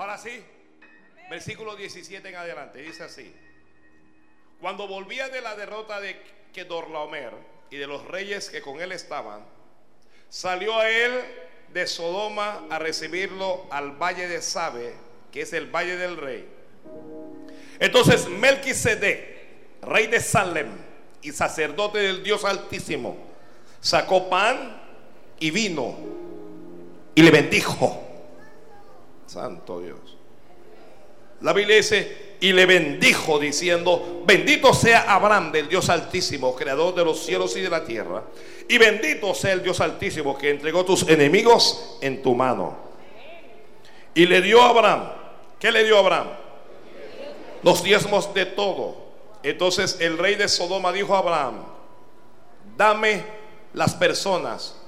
Ahora sí, versículo 17 en adelante, dice así. Cuando volvía de la derrota de Kedorlaomer y de los reyes que con él estaban, salió a él de Sodoma a recibirlo al valle de Sabe, que es el valle del rey. Entonces Melquisedec, rey de Salem y sacerdote del Dios Altísimo, sacó pan y vino y le bendijo. Santo Dios. La Biblia dice, y le bendijo diciendo, bendito sea Abraham del Dios Altísimo, creador de los cielos y de la tierra, y bendito sea el Dios Altísimo que entregó tus enemigos en tu mano. Y le dio a Abraham, ¿qué le dio a Abraham? Los diezmos de todo. Entonces el rey de Sodoma dijo a Abraham, dame las personas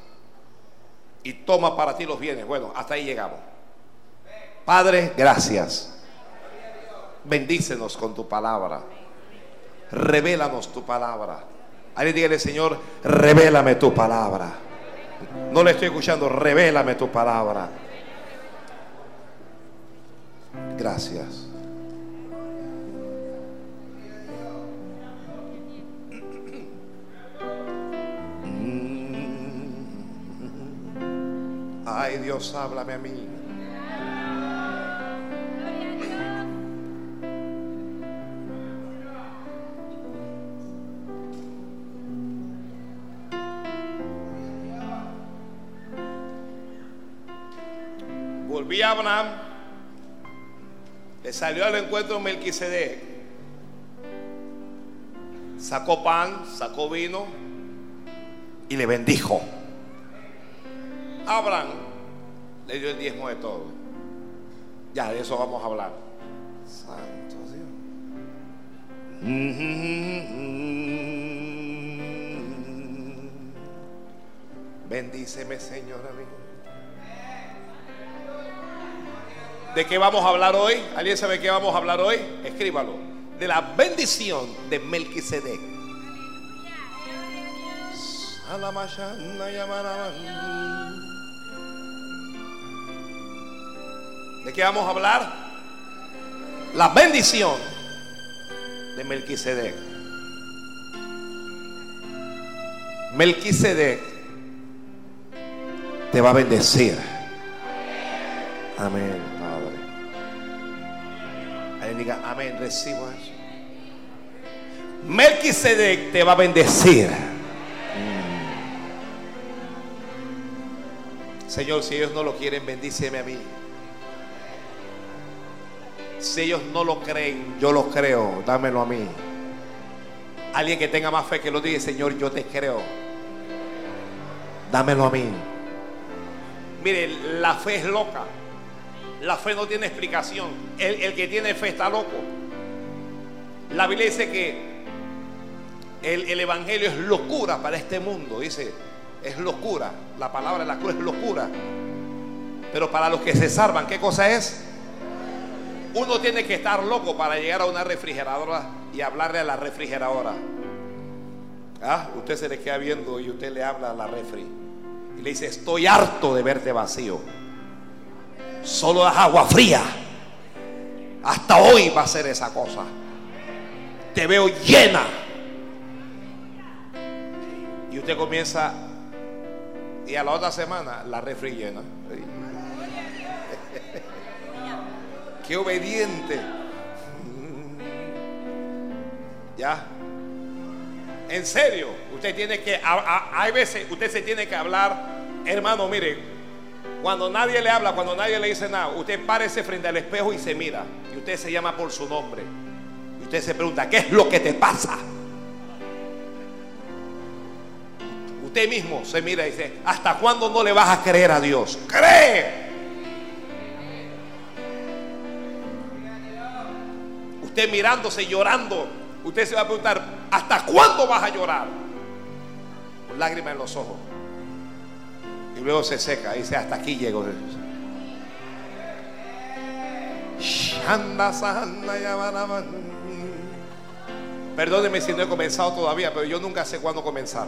y toma para ti los bienes. Bueno, hasta ahí llegamos. Padre, gracias. Bendícenos con tu palabra. Revélanos tu palabra. Alguien dígale, Señor, revélame tu palabra. No le estoy escuchando, revélame tu palabra. Gracias. Ay Dios, háblame a mí. Volví a Abraham, le salió al encuentro Melquisedec, sacó pan, sacó vino y le bendijo. Abraham le dio el diezmo de todo. Ya, de eso vamos a hablar. Santo Dios. Bendíceme, Señor, amigo. ¿De qué vamos a hablar hoy? ¿Alguien sabe de qué vamos a hablar hoy? Escríbalo. De la bendición de Melquisedec. ¿De qué vamos a hablar? La bendición de Melquisedec. Melquisedec te va a bendecir. Amén, Padre. Alguien diga, amén, recibo eso. Melquisedec te va a bendecir. Señor, si ellos no lo quieren, bendíceme a mí. Si ellos no lo creen, yo lo creo. Dámelo a mí. Alguien que tenga más fe que lo diga, Señor, yo te creo. Dámelo a mí. Mire, la fe es loca. La fe no tiene explicación. El, el que tiene fe está loco. La Biblia dice que el, el Evangelio es locura para este mundo. Dice, es locura. La palabra de la cruz es locura. Pero para los que se salvan, ¿qué cosa es? Uno tiene que estar loco para llegar a una refrigeradora y hablarle a la refrigeradora. Ah, usted se le queda viendo y usted le habla a la refri. Y le dice, estoy harto de verte vacío. Solo das agua fría. Hasta hoy va a ser esa cosa. Te veo llena. Y usted comienza y a la otra semana la refri llena. Qué obediente. Ya. En serio, usted tiene que, a- a- hay veces, usted se tiene que hablar, hermano, mire, cuando nadie le habla, cuando nadie le dice nada, usted párese frente al espejo y se mira. Y usted se llama por su nombre. Y usted se pregunta, ¿qué es lo que te pasa? Usted mismo se mira y dice, ¿hasta cuándo no le vas a creer a Dios? Cree. Usted mirándose, llorando, usted se va a preguntar, ¿hasta cuándo vas a llorar? Con lágrimas en los ojos. Y luego se seca y dice, hasta aquí llego. Perdóneme si no he comenzado todavía, pero yo nunca sé cuándo comenzar.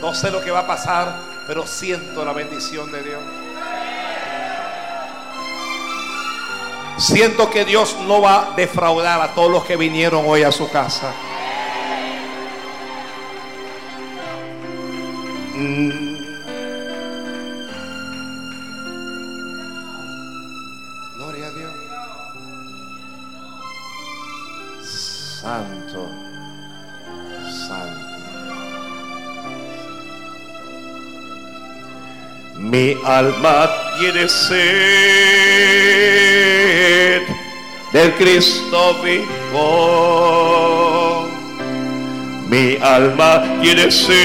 No sé lo que va a pasar, pero siento la bendición de Dios. Siento que Dios no va a defraudar a todos los que vinieron hoy a su casa. Alma tiene sed del Cristo vivo. Mi alma tiene sed.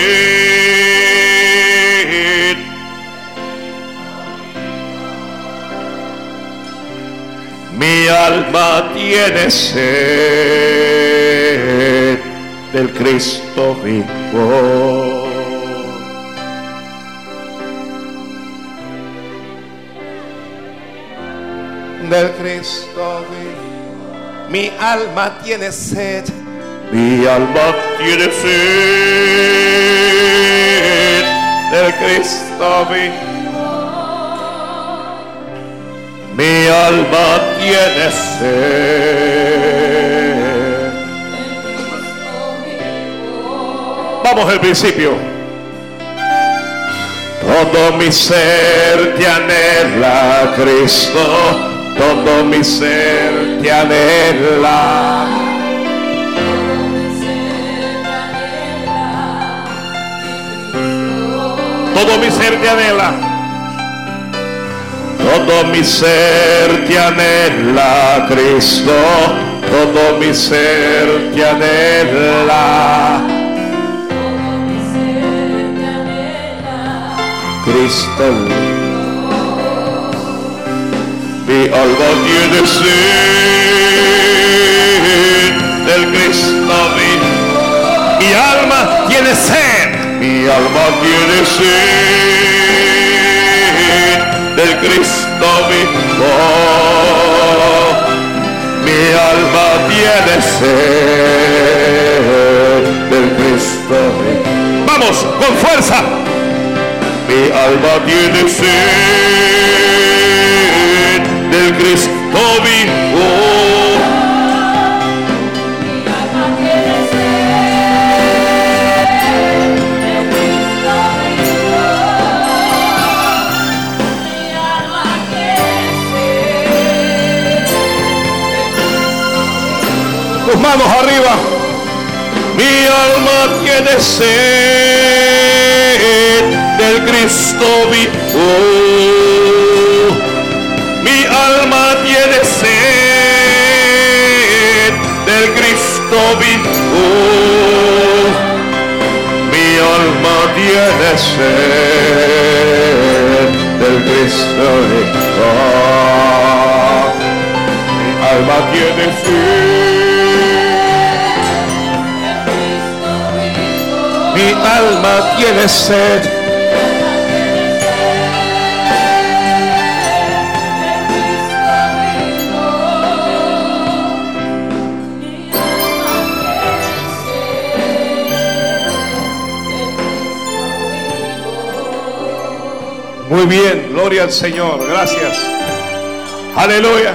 Mi alma tiene sed del Cristo vivo. Del Cristo vivo. Mi alma tiene sed. Mi alma tiene sed del Cristo vivo. Mi alma tiene sed. Vamos al principio. Todo mi ser te anhela, Cristo todo mi ser te anhela. Todo mi ser te anhela. Todo mi ser te anhela, Cristo. Todo mi ser te anhela. Cristo mi alma tiene sed del Cristo vivo. Mi alma tiene sed. Mi alma tiene sed del Cristo vivo. Mi alma tiene sed del Cristo vivo. Vamos, con fuerza. Mi alma tiene sed manos arriba. Mi alma tiene sed del Cristo vivo alma tiene sed del Cristo vivo. Mi alma tiene sed del Cristo vivo. Mi alma tiene sed. Mi alma tiene sed Muy bien, gloria al Señor, gracias. Aleluya.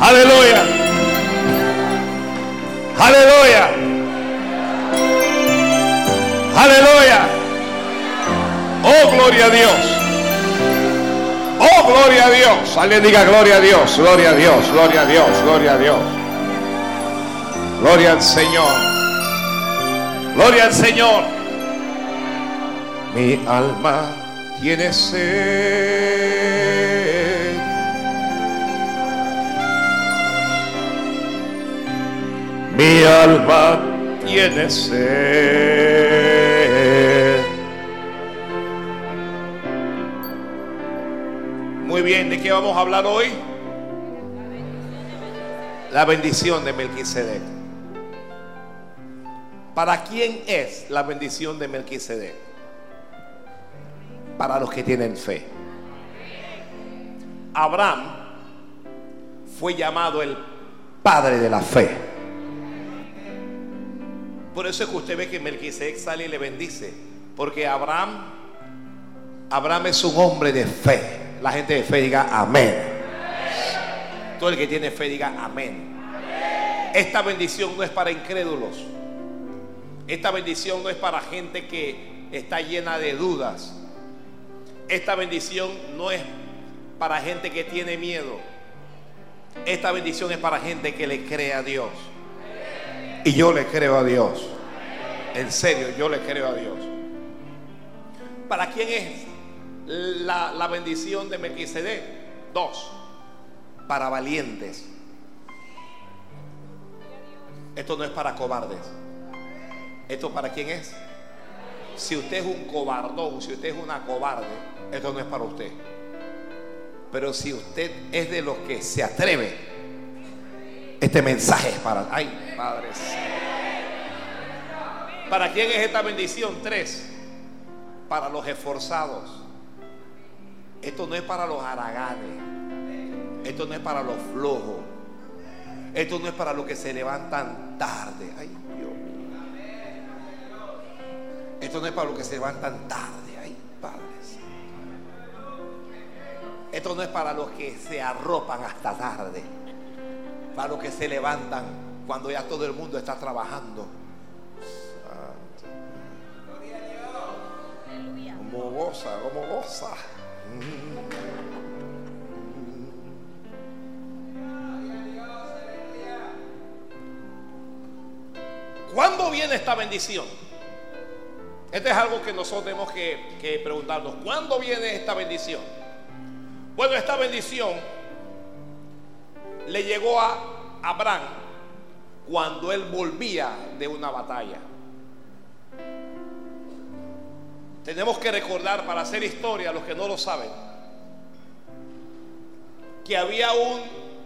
Aleluya. Aleluya. Aleluya. Oh, gloria a Dios. Oh, gloria a Dios. Alguien diga gloria a Dios, gloria a Dios, gloria a Dios, gloria a Dios. Gloria al Señor. Gloria al Señor. Mi alma tiene sed. Mi alma tiene sed. Vamos a hablar hoy? La bendición de Melquisedec. ¿Para quién es la bendición de Melquisedec? para los que tienen fe. Abraham fue llamado el padre de la fe. Por eso es que usted ve que Melquisedec sale y le bendice. Porque Abraham, Abraham es un hombre de fe. La gente de fe diga amén. Todo el que tiene fe diga amén. Esta bendición no es para incrédulos. Esta bendición no es para gente que está llena de dudas. Esta bendición no es para gente que tiene miedo. Esta bendición es para gente que le cree a Dios. Y yo le creo a Dios. En serio, yo le creo a Dios. ¿Para quién es la, bendición de Melquisedec? Dos. Para valientes. Esto no es para cobardes. ¿Esto para quién es? Si usted es un cobardón, si usted es una cobarde, esto no es para usted. Pero si usted es de los que se atreve, este mensaje es para... Ay, padres. ¿Para quién es esta bendición? Tres. Para los esforzados. Esto no es para los haraganes. Esto no es para los flojos. Esto no es para los que se levantan tarde. Ay, Dios Esto no es para los que se levantan tarde. Ay, padres. Esto no es para los que se arropan hasta tarde. Para los que se levantan cuando ya todo el mundo está trabajando. Como goza, como goza. ¿Cuándo viene esta bendición? Este es algo que nosotros tenemos que, que preguntarnos. ¿Cuándo viene esta bendición? Bueno, esta bendición le llegó a Abraham cuando él volvía de una batalla. Tenemos que recordar, para hacer historia, los que no lo saben, que había un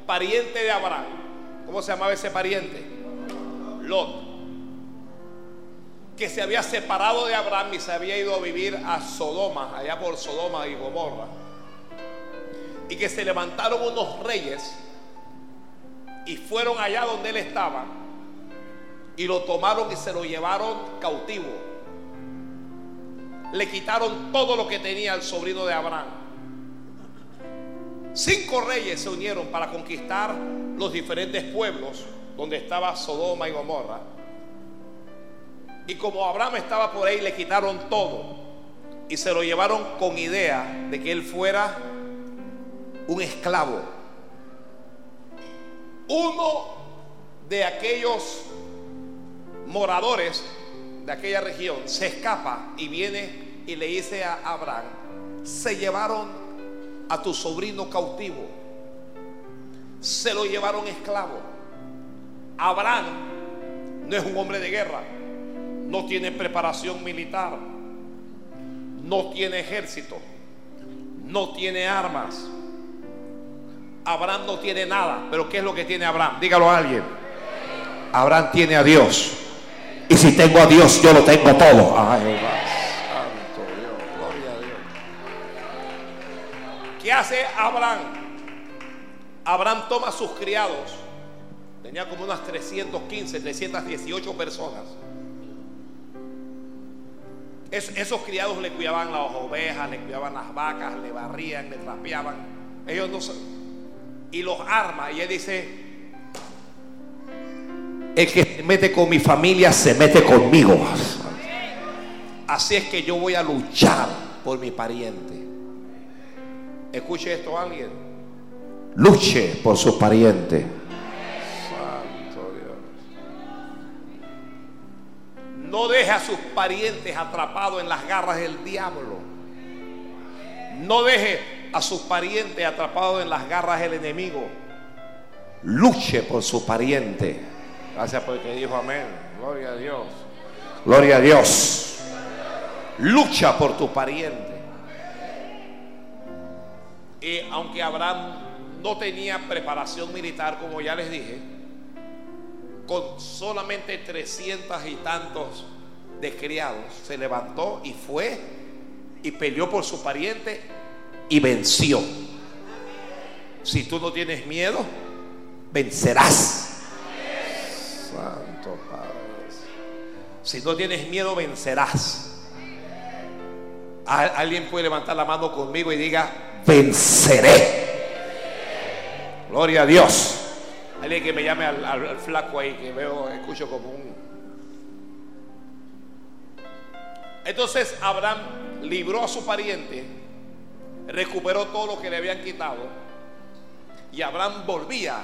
pariente de Abraham. ¿Cómo se llamaba ese pariente? Lot que se había separado de Abraham y se había ido a vivir a Sodoma, allá por Sodoma y Gomorra. Y que se levantaron unos reyes y fueron allá donde él estaba y lo tomaron y se lo llevaron cautivo. Le quitaron todo lo que tenía el sobrino de Abraham. Cinco reyes se unieron para conquistar los diferentes pueblos donde estaba Sodoma y Gomorra y como Abraham estaba por ahí, le quitaron todo. Y se lo llevaron con idea de que él fuera un esclavo. Uno de aquellos moradores de aquella región se escapa y viene y le dice a Abraham, se llevaron a tu sobrino cautivo, se lo llevaron esclavo. Abraham no es un hombre de guerra no tiene preparación militar, no tiene ejército, no tiene armas. Abraham no tiene nada, pero ¿qué es lo que tiene Abraham? Dígalo a alguien. Abraham tiene a Dios. Y si tengo a Dios, yo lo tengo todo. Ay, santo Dios, gloria a Dios. ¿Qué hace Abraham? Abraham toma sus criados. Tenía como unas 315, 318 personas esos criados le cuidaban las ovejas, le cuidaban las vacas, le barrían, le trapeaban. Ellos no Y los arma. Y él dice: El que se mete con mi familia se mete conmigo. Así es que yo voy a luchar por mi pariente. Escuche esto alguien. Luche por su pariente. No deje a sus parientes atrapados en las garras del diablo. No deje a sus parientes atrapados en las garras del enemigo. Luche por su pariente. Gracias porque dijo amén. Gloria a Dios. Gloria a Dios. Lucha por tu pariente. Y aunque Abraham no tenía preparación militar, como ya les dije, con solamente 300 y tantos descriados, se levantó y fue y peleó por su pariente y venció. Si tú no tienes miedo, vencerás. Santo Padre. Si no tienes miedo, vencerás. Alguien puede levantar la mano conmigo y diga, venceré. Gloria a Dios. Alguien que me llame al, flaco ahí, que veo, escucho como un... Entonces Abraham libró a su pariente, recuperó todo lo que le habían quitado y Abraham volvía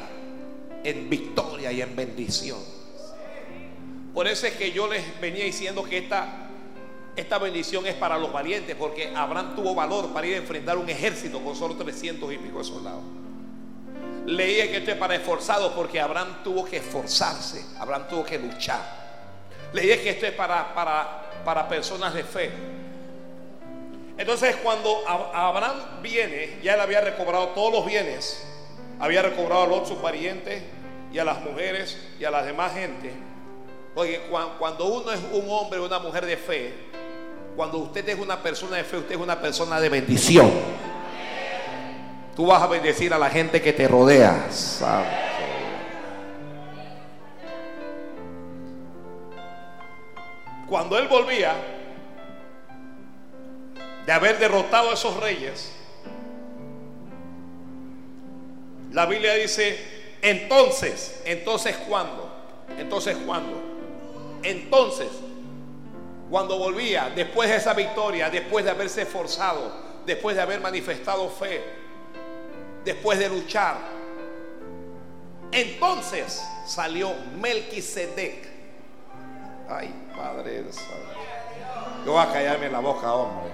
en victoria y en bendición. Por eso es que yo les venía diciendo que esta, esta bendición es para los valientes, porque Abraham tuvo valor para ir a enfrentar un ejército con solo 300 y pico de soldados. Leía que esto es para esforzados, porque Abraham tuvo que esforzarse, Abraham tuvo que luchar. Leía que esto es para, para, para personas de fe. Entonces cuando Abraham viene, ya él había recobrado todos los bienes, había recobrado a los sus parientes y a las mujeres y a las demás gente. Porque cuando uno es un hombre o una mujer de fe, cuando usted es una persona de fe, usted es una persona de bendición. Tú vas a bendecir a la gente que te rodea. Cuando él volvía de haber derrotado a esos reyes, la Biblia dice, entonces, entonces cuándo, entonces cuándo, entonces, cuando volvía, después de esa victoria, después de haberse esforzado, después de haber manifestado fe, después de luchar, entonces salió Melquisedec. Ay, Padre Yo voy a callarme la boca, hombre.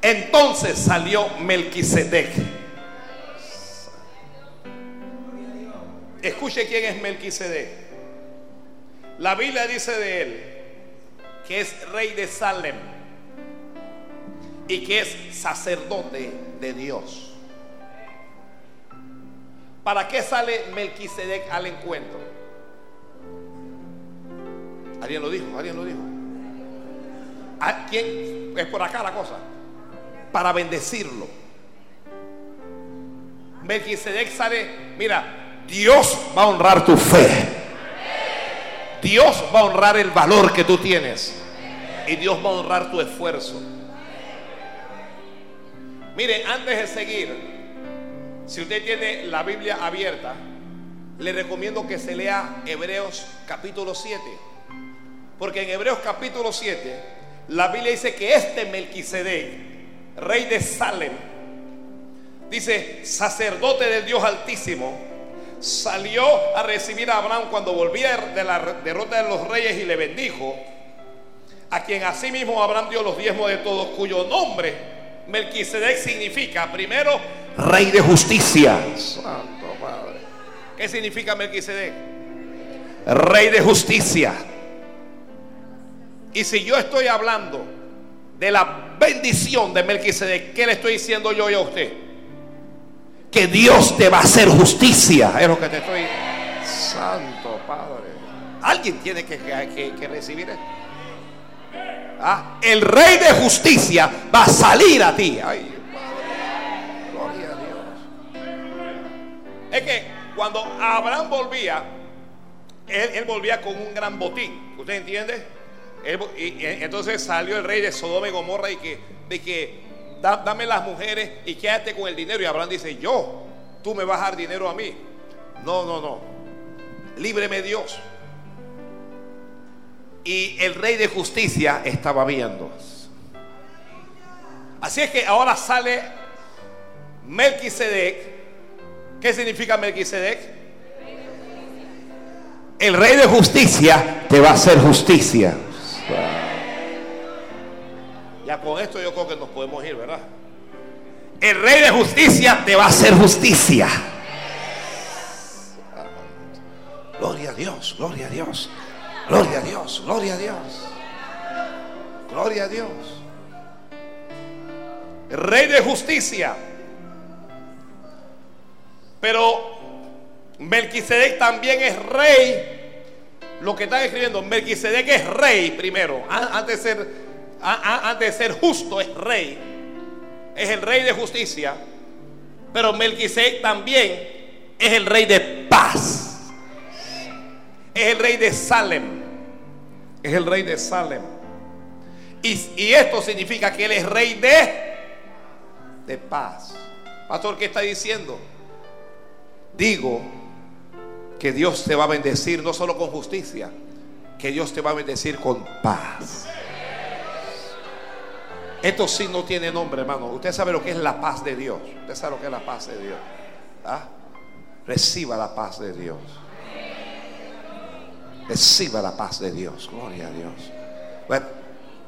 Entonces salió Melquisedec. Escuche quién es Melquisedec. La Biblia dice de él que es rey de Salem y que es sacerdote de Dios. ¿Para qué sale Melquisedec al encuentro? ¿Alguien lo dijo? ¿Alguien lo dijo? ¿A quién? Es por acá la cosa para bendecirlo. Melquisedec sale, mira, Dios va a honrar tu fe. Dios va a honrar el valor que tú tienes. Y Dios va a honrar tu esfuerzo. Mire, antes de seguir, si usted tiene la Biblia abierta, le recomiendo que se lea Hebreos capítulo 7. Porque en Hebreos capítulo 7, la Biblia dice que este Melquisedec rey de Salem, dice, sacerdote del Dios Altísimo, salió a recibir a Abraham cuando volvía de la derrota de los reyes y le bendijo, a quien asimismo Abraham dio los diezmos de todos, cuyo nombre Melquisedec significa, primero, rey de justicia. Santo Padre. ¿Qué significa Melquisedec? Rey de justicia. Y si yo estoy hablando de la bendición de Melquisedec, ¿qué le estoy diciendo yo a usted? Que Dios te va a hacer justicia. Es lo que te estoy. Santo Padre. Alguien tiene que, recibir esto. Ah, el rey de justicia va a salir a ti. Gloria a Dios. Es que cuando Abraham volvía, él, él volvía con un gran botín. ¿Usted entiende? y, entonces salió el rey de Sodoma y Gomorra y que, de que dame las mujeres y quédate con el dinero. Y Abraham dice, yo, tú me vas a dar dinero a mí. No, no, no. Líbreme Dios. Y el rey de justicia estaba viendo. Así es que ahora sale Melquisedec. ¿Qué significa Melquisedec? El rey de justicia te va a hacer justicia. Ya con esto yo creo que nos podemos ir, ¿verdad? El rey de justicia te va a hacer justicia. Gloria a Dios, gloria a Dios, gloria a Dios, gloria a Dios, gloria a Dios. Rey de justicia. Pero Melquisedec también es rey lo que están escribiendo, Melquisedec es rey primero, antes de ser, antes de ser justo es rey, es el rey de justicia, pero Melquisedec también es el rey de paz. es el rey de Salem. Es el rey de Salem. Y, esto significa que Él es rey de, de paz. Pastor, ¿qué está diciendo? Digo que Dios te va a bendecir no solo con justicia, que Dios te va a bendecir con paz. Esto sí no tiene nombre, hermano. Usted sabe lo que es la paz de Dios. Usted sabe lo que es la paz de Dios. ¿Ah? Reciba la paz de Dios. Reciba la paz de Dios. Gloria a Dios. Bueno,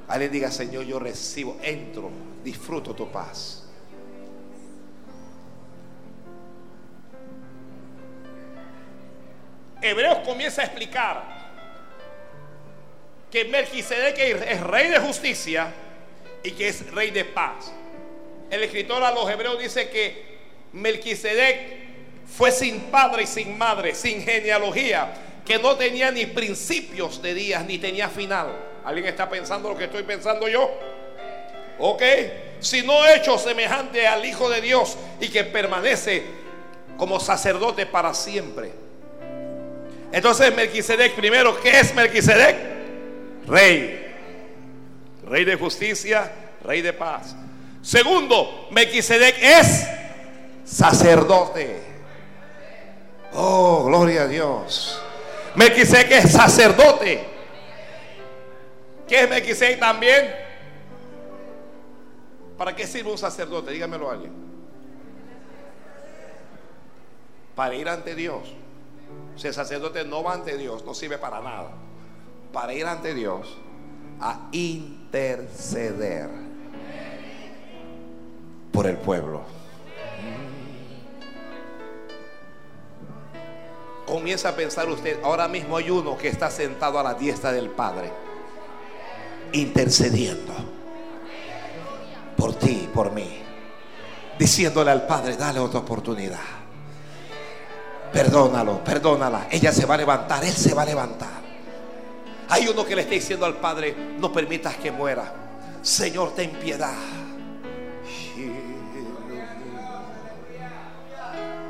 alguien diga, Señor, yo recibo, entro, disfruto tu paz. Hebreos comienza a explicar que Melquisedec es rey de justicia y que es rey de paz. El escritor a los hebreos dice que Melquisedec fue sin padre y sin madre, sin genealogía, que no tenía ni principios de días ni tenía final. ¿Alguien está pensando lo que estoy pensando yo? Ok, si no hecho semejante al Hijo de Dios y que permanece como sacerdote para siempre. Entonces Melquisedec primero, ¿qué es Melquisedec? Rey. Rey de justicia, rey de paz. Segundo, Melquisedec es sacerdote. Oh, gloria a Dios. Melquisedec es sacerdote. ¿Qué es Melquisedec también? ¿Para qué sirve un sacerdote? Dígamelo a alguien. Para ir ante Dios. Si el sacerdote no va ante Dios, no sirve para nada. Para ir ante Dios a interceder por el pueblo. Comienza a pensar usted, ahora mismo hay uno que está sentado a la diestra del Padre, intercediendo por ti, por mí, diciéndole al Padre, dale otra oportunidad. Perdónalo, perdónala. Ella se va a levantar, él se va a levantar. Hay uno que le está diciendo al Padre, no permitas que muera. Señor, ten piedad.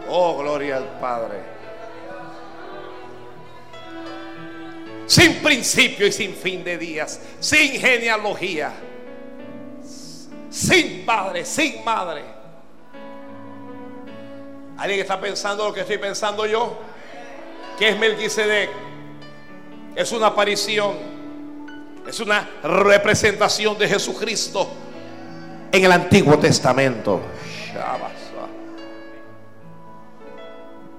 Oh, gloria al Padre. Sin principio y sin fin de días, sin genealogía, sin padre, sin madre. ¿Alguien está pensando lo que estoy pensando yo? ¿Qué es Melquisedec? Es una aparición, es una representación de Jesucristo en el Antiguo Testamento.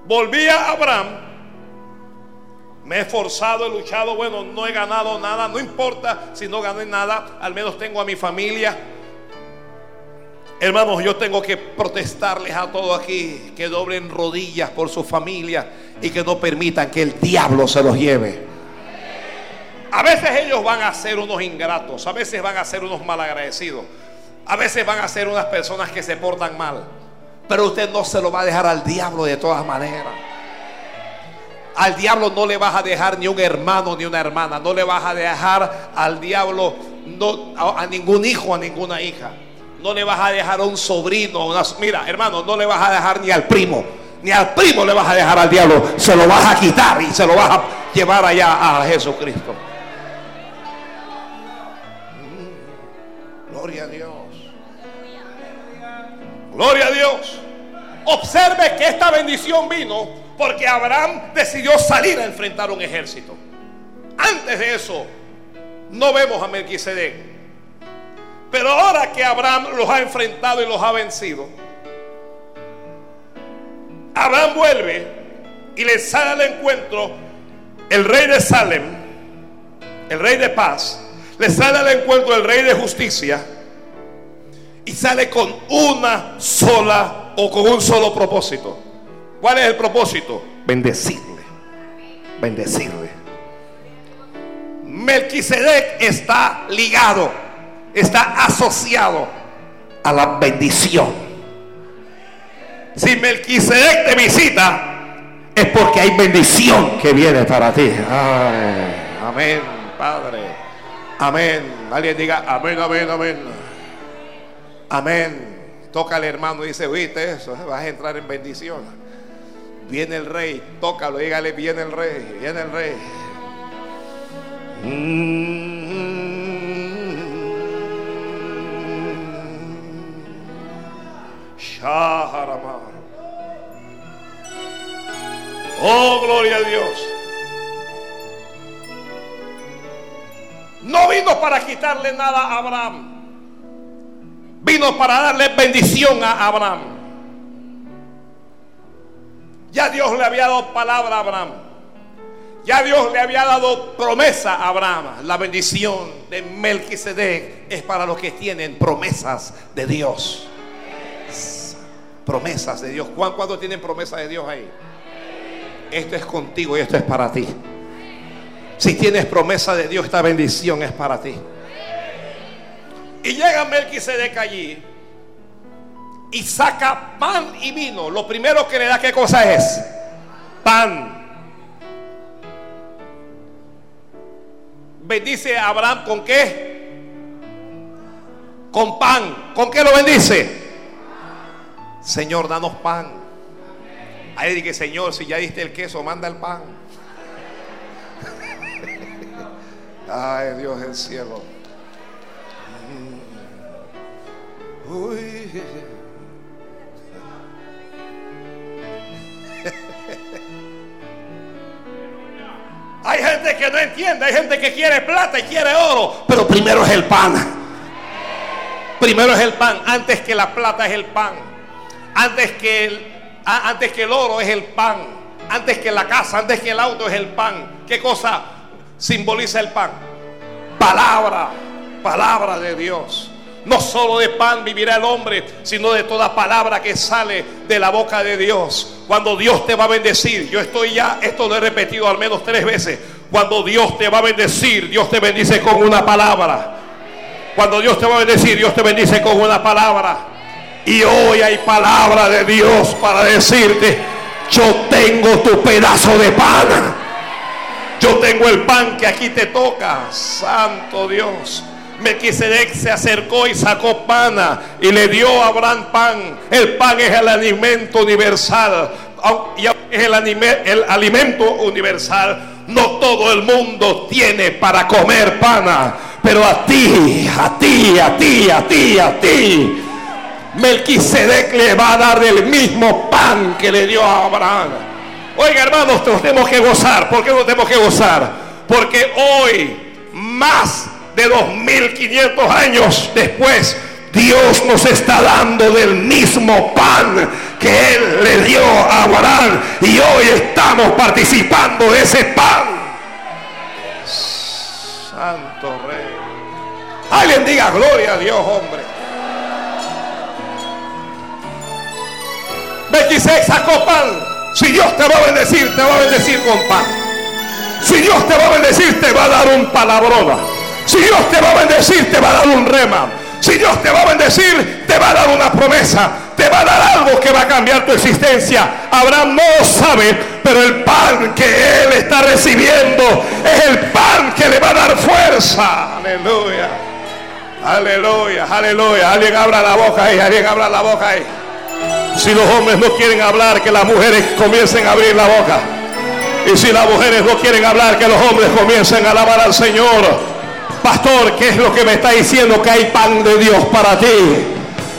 Volvía Abraham me he esforzado, he luchado, bueno, no he ganado nada, no importa si no gané nada, al menos tengo a mi familia. Hermanos, yo tengo que protestarles a todos aquí que doblen rodillas por su familia y que no permitan que el diablo se los lleve. A veces ellos van a ser unos ingratos, a veces van a ser unos malagradecidos, a veces van a ser unas personas que se portan mal, pero usted no se lo va a dejar al diablo de todas maneras. Al diablo no le vas a dejar ni un hermano ni una hermana. No le vas a dejar al diablo no, a, ningún hijo, a ninguna hija. No le vas a dejar a un sobrino. mira, hermano, no le vas a dejar ni al primo. Ni al primo le vas a dejar al diablo. Se lo vas a quitar y se lo vas a llevar allá a Jesucristo. Gloria a Dios. Gloria a Dios. Observe que esta bendición vino porque Abraham decidió salir a enfrentar un ejército. Antes de eso, no vemos a Melquisedec. Pero ahora que Abraham los ha enfrentado y los ha vencido, Abraham vuelve y le sale al encuentro el rey de Salem, el rey de paz, le sale al encuentro el rey de justicia y sale con una sola o con un solo propósito. ¿Cuál es el propósito? Bendecirle. Bendecirle. Melquisedec está ligado, está asociado a la bendición. Si Melquisedec te visita, es porque hay bendición que viene para ti. amén, Padre. Amén. Alguien diga amén, amén, amén. Amén. Toca al hermano y dice, viste eso, vas a entrar en bendición. Viene el rey, tócalo, dígale, viene el rey, viene el rey. Oh, gloria a Dios. No vino para quitarle nada a Abraham. Vino para darle bendición a Abraham. Ya Dios le había dado palabra a Abraham. Ya Dios le había dado promesa a Abraham. La bendición de Melquisedec es para los que tienen promesas de Dios. Promesas de Dios. ¿Cuántos tienen promesas de Dios ahí? Esto es contigo y esto es para ti. Si tienes promesa de Dios, esta bendición es para ti. Y llega Melquisedec allí y saca pan y vino. Lo primero que le da, ¿qué cosa es? Pan. Bendice a Abraham con qué? Con pan. ¿Con qué lo bendice? Señor, danos pan. Ahí dice, Señor, si ya diste el queso, manda el pan. Ay, Dios del cielo. Hay gente que no entiende, hay gente que quiere plata y quiere oro, pero primero es el pan. Primero es el pan, antes que la plata es el pan. Antes que el, antes que el oro es el pan. Antes que la casa, antes que el auto es el pan. ¿Qué cosa simboliza el pan? Palabra, palabra de Dios. No solo de pan vivirá el hombre, sino de toda palabra que sale de la boca de Dios. Cuando Dios te va a bendecir, yo estoy ya, esto lo he repetido al menos tres veces. Cuando Dios te va a bendecir, Dios te bendice con una palabra. Cuando Dios te va a bendecir, Dios te bendice con una palabra. Y hoy hay palabra de Dios para decirte, yo tengo tu pedazo de pan. Yo tengo el pan que aquí te toca, Santo Dios. Melquisedec se acercó y sacó pana y le dio a Abraham pan. El pan es el alimento universal. Y es el, el alimento universal. No todo el mundo tiene para comer pana. Pero a ti, a ti, a ti, a ti, a ti. Melquisedec le va a dar el mismo pan que le dio a Abraham. Oiga, hermanos, nos tenemos que gozar. ¿Por qué nos tenemos que gozar? Porque hoy, más de 2500 años después, Dios nos está dando del mismo pan que Él le dio a Abraham. Y hoy estamos participando de ese pan. Santo Rey. Alguien diga gloria a Dios, hombre. Melquisedec sacó pan. Si Dios te va a bendecir, te va a bendecir con pan. Si Dios te va a bendecir, te va a dar un palabrona. Si Dios te va a bendecir, te va a dar un rema. Si Dios te va a bendecir, te va a dar una promesa. Te va a dar algo que va a cambiar tu existencia. Abraham no sabe, pero el pan que él está recibiendo es el pan que le va a dar fuerza. Aleluya. Aleluya, aleluya. Alguien abra la boca ahí, alguien abra la boca ahí. Si los hombres no quieren hablar, que las mujeres comiencen a abrir la boca. Y si las mujeres no quieren hablar, que los hombres comiencen a alabar al Señor. Pastor, ¿qué es lo que me está diciendo? Que hay pan de Dios para ti.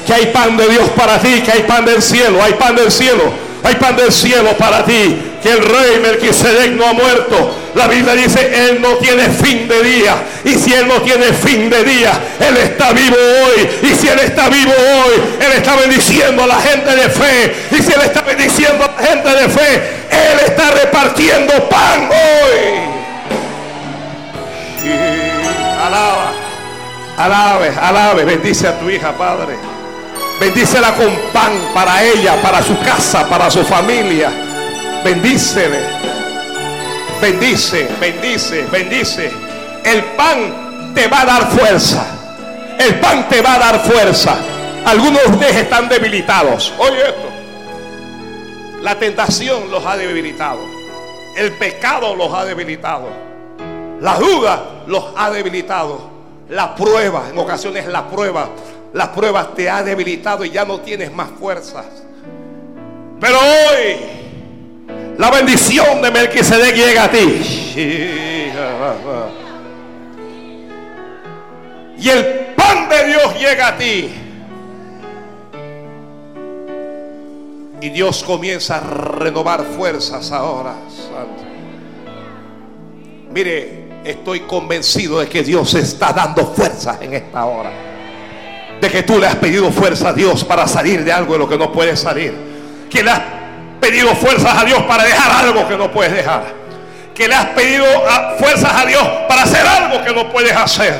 Que hay pan de Dios para ti. Que hay pan del cielo. Hay pan del cielo. Hay pan del cielo para ti que el rey Melquisedec no ha muerto. La Biblia dice, Él no tiene fin de día. Y si Él no tiene fin de día, Él está vivo hoy. Y si Él está vivo hoy, Él está bendiciendo a la gente de fe. Y si Él está bendiciendo a la gente de fe, Él está repartiendo pan hoy. Alaba, alabe, alabe, bendice a tu hija, Padre. Bendícela con pan para ella, para su casa, para su familia. Bendícele. Bendice, bendice, bendice. El pan te va a dar fuerza. El pan te va a dar fuerza. Algunos de ustedes están debilitados. Oye esto. La tentación los ha debilitado. El pecado los ha debilitado. La duda los ha debilitado. La prueba, en ocasiones la prueba, las pruebas te ha debilitado y ya no tienes más fuerzas. Pero hoy La bendición de Melquisedec llega a ti. Y el pan de Dios llega a ti. Y Dios comienza a renovar fuerzas ahora. Mire, estoy convencido de que Dios está dando fuerzas en esta hora. De que tú le has pedido fuerza a Dios para salir de algo de lo que no puedes salir. Que le has pedido fuerzas a Dios para dejar algo que no puedes dejar. Que le has pedido ah, fuerzas a Dios para hacer algo que no puedes hacer.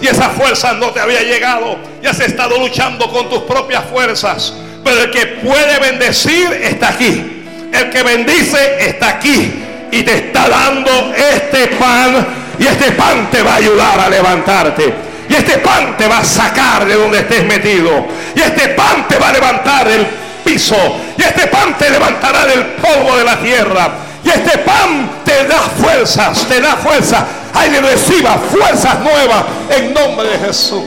Y esa fuerza no te había llegado. Y has estado luchando con tus propias fuerzas. Pero el que puede bendecir está aquí. El que bendice está aquí. Y te está dando este pan. Y este pan te va a ayudar a levantarte. Y este pan te va a sacar de donde estés metido. Y este pan te va a levantar del piso. Y este pan te levantará del polvo de la tierra. Y este pan te da fuerzas, te da fuerza. Alguien reciba fuerzas nuevas en nombre de Jesús.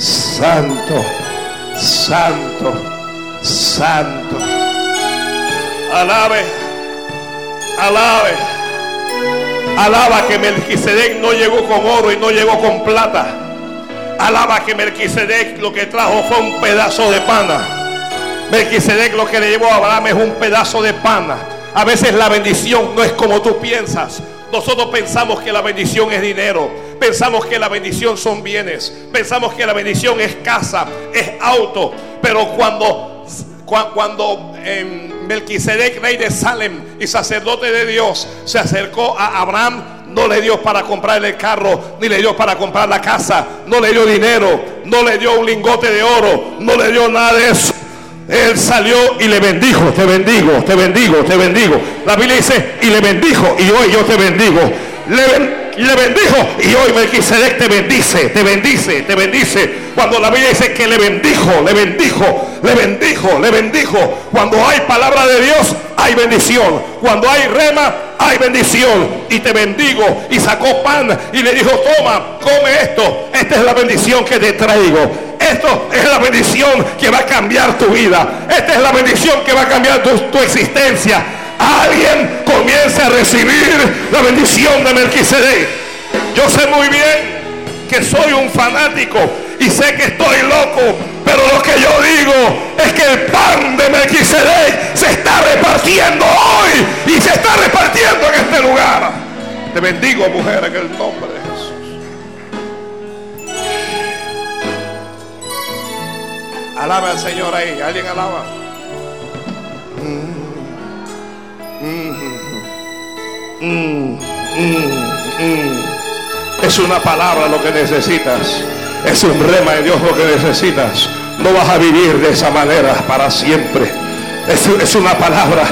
Santo, santo, santo. Alabe, alabe. Alaba que Melquisedec no llegó con oro y no llegó con plata. Alaba que Melquisedec lo que trajo fue un pedazo de pana. Melquisedec lo que le llevó a Abraham es un pedazo de pana. A veces la bendición no es como tú piensas. Nosotros pensamos que la bendición es dinero. Pensamos que la bendición son bienes. Pensamos que la bendición es casa, es auto. Pero cuando, cuando em, Melquisedec, rey de Salem y sacerdote de Dios, se acercó a Abraham, no le dio para comprarle el carro, ni le dio para comprar la casa, no le dio dinero, no le dio un lingote de oro, no le dio nada de eso. Él salió y le bendijo, te bendigo, te bendigo, te bendigo. La Biblia dice, y le bendijo, y hoy yo te bendigo. Le, le bendijo, y hoy Melquisedec te bendice, te bendice, te bendice. Cuando la Biblia dice que le bendijo, le bendijo, le bendijo, le bendijo. Cuando hay palabra de Dios, hay bendición. Cuando hay rema, hay bendición. Y te bendigo. Y sacó pan y le dijo, toma, come esto. Esta es la bendición que te traigo. Esto es la bendición que va a cambiar tu vida. Esta es la bendición que va a cambiar tu, tu existencia. Alguien comienza a recibir la bendición de Melquisedec. Yo sé muy bien que soy un fanático y sé que estoy loco, pero lo que yo digo es que el pan de Melquisedec se está repartiendo hoy y se está repartiendo en este lugar. Te bendigo, mujer, en el nombre de Jesús. Alaba al Señor ahí. ¿Alguien alaba? Es una palabra lo que necesitas. Es un rema de Dios lo que necesitas. No vas a vivir de esa manera para siempre. Es, es una palabra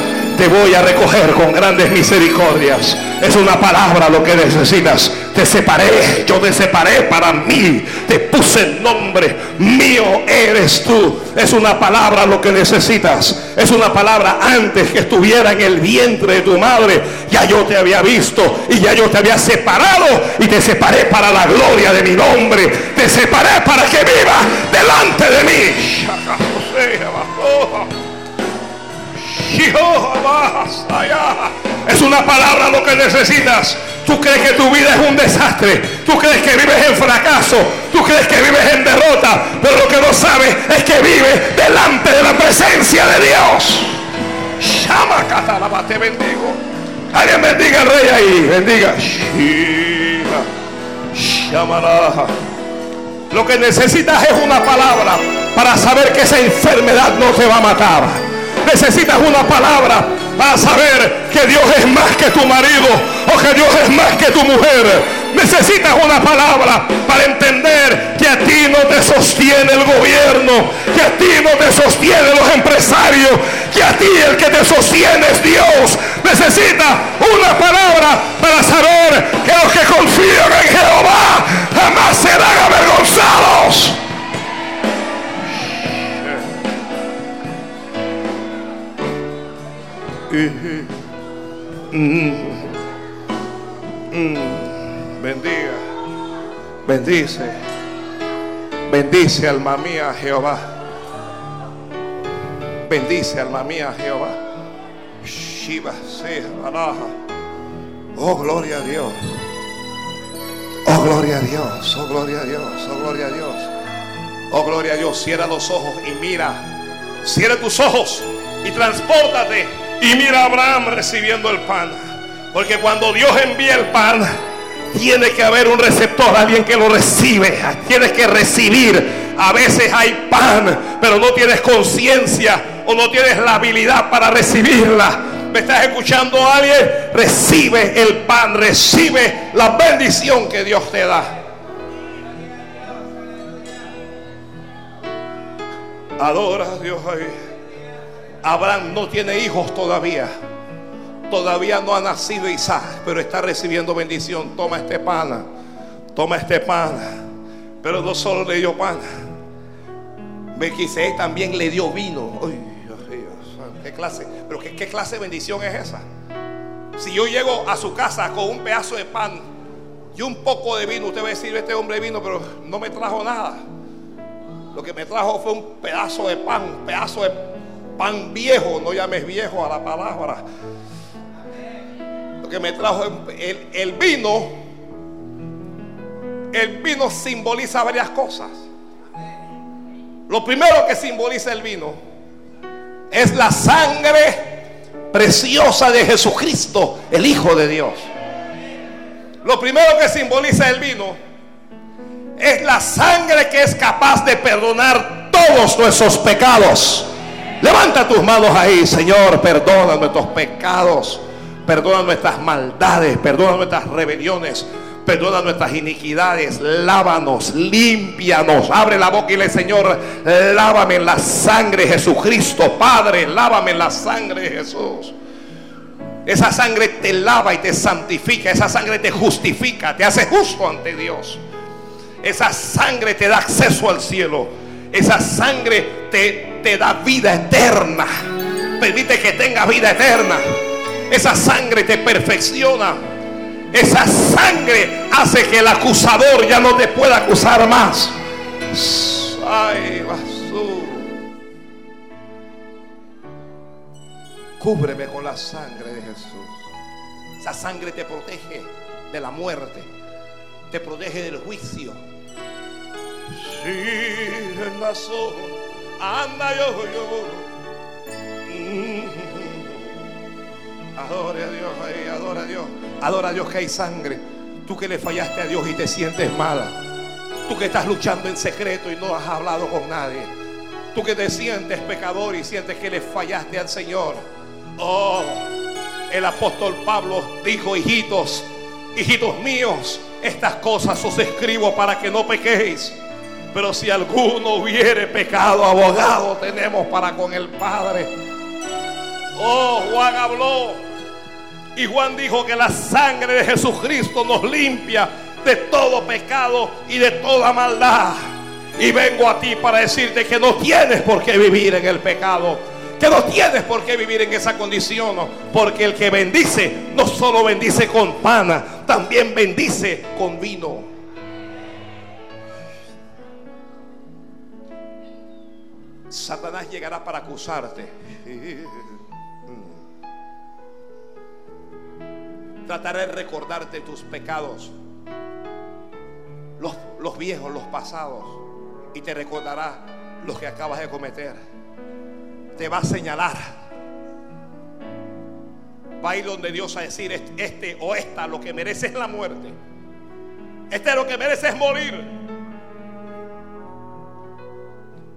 te voy a recoger con grandes misericordias. Es una palabra lo que necesitas. Te separé, yo te separé para mí. Te puse el nombre. Mío eres tú. Es una palabra lo que necesitas. Es una palabra antes que estuviera en el vientre de tu madre. Ya yo te había visto y ya yo te había separado y te separé para la gloria de mi nombre. Te separé para que vivas delante de mí. Es una palabra lo que necesitas. Tú crees que tu vida es un desastre. Tú crees que vives en fracaso. Tú crees que vives en derrota. Pero lo que no sabes es que vives delante de la presencia de Dios. Llama Catalaba, te bendigo. Alguien bendiga rey ahí. Bendiga. Lo que necesitas es una palabra para saber que esa enfermedad no te va a matar. Necesitas una palabra para saber que Dios es más que tu marido o que Dios es más que tu mujer. Necesitas una palabra para entender que a ti no te sostiene el gobierno, que a ti no te sostienen los empresarios, que a ti el que te sostiene es Dios. Necesitas una palabra para saber que los que confían en Jehová jamás serán avergonzados. Bendiga, bendice, bendice alma mía Jehová. Bendice, alma mía, Jehová. Shiva, sea, baraja. Oh, gloria a Dios. Oh, gloria a Dios. Oh, gloria a Dios. Oh, gloria a Dios. Oh, gloria a Dios. Cierra los ojos y mira. Cierra tus ojos y transpórtate. Y mira a Abraham recibiendo el pan. Porque cuando Dios envía el pan, tiene que haber un receptor, alguien que lo recibe. Tienes que recibir. A veces hay pan, pero no tienes conciencia o no tienes la habilidad para recibirla. ¿Me estás escuchando alguien? Recibe el pan, recibe la bendición que Dios te da. Adora a Dios ahí. Abraham no tiene hijos todavía. Todavía no ha nacido Isaac, pero está recibiendo bendición. Toma este pan, toma este pan. Pero no solo le dio pan. Melquisedec también le dio vino. Uy, Dios mío, ¿qué clase? Pero ¿qué, ¿qué clase de bendición es esa? Si yo llego a su casa con un pedazo de pan y un poco de vino, usted va a decir, este hombre vino, pero no me trajo nada. Lo que me trajo fue un pedazo de pan, un pedazo de pan viejo, no llames viejo a la palabra que me trajo el, el vino, el vino simboliza varias cosas. Lo primero que simboliza el vino es la sangre preciosa de Jesucristo, el Hijo de Dios. Lo primero que simboliza el vino es la sangre que es capaz de perdonar todos nuestros pecados. Levanta tus manos ahí, Señor, perdona nuestros pecados perdona nuestras maldades, perdona nuestras rebeliones, perdona nuestras iniquidades, lávanos, límpianos. Abre la boca y le Señor, lávame en la sangre de Jesucristo, Padre, lávame en la sangre de Jesús. Esa sangre te lava y te santifica, esa sangre te justifica, te hace justo ante Dios. Esa sangre te da acceso al cielo. Esa sangre te, da vida eterna. Permite que tenga vida eterna. Esa sangre te perfecciona. Esa sangre hace que el acusador ya no te pueda acusar más. Ay, basura. Cúbreme con la sangre de Jesús. Esa sangre te protege de la muerte. Te protege del juicio. Sí, anda yo, yo. Adore a Dios ahí, adora a Dios. Adora a Dios que hay sangre. Tú que le fallaste a Dios y te sientes mala. Tú que estás luchando en secreto y no has hablado con nadie. Tú que te sientes pecador y sientes que le fallaste al Señor. Oh, el apóstol Pablo dijo, hijitos, hijitos míos, estas cosas os escribo para que no pequéis. Pero si alguno hubiere pecado, abogado tenemos para con el Padre. Oh, Juan habló y Juan dijo que la sangre de Jesucristo nos limpia de todo pecado y de toda maldad. Y vengo a ti para decirte que no tienes por qué vivir en el pecado. Que no tienes por qué vivir en esa condición. Porque el que bendice no solo bendice con pana, también bendice con vino. Satanás llegará para acusarte. Trataré de recordarte tus pecados, los, los viejos, los pasados, y te recordará los que acabas de cometer. Te va a señalar. Va a ir donde Dios a decir, este o esta lo que merece es la muerte. Este lo que merece es morir.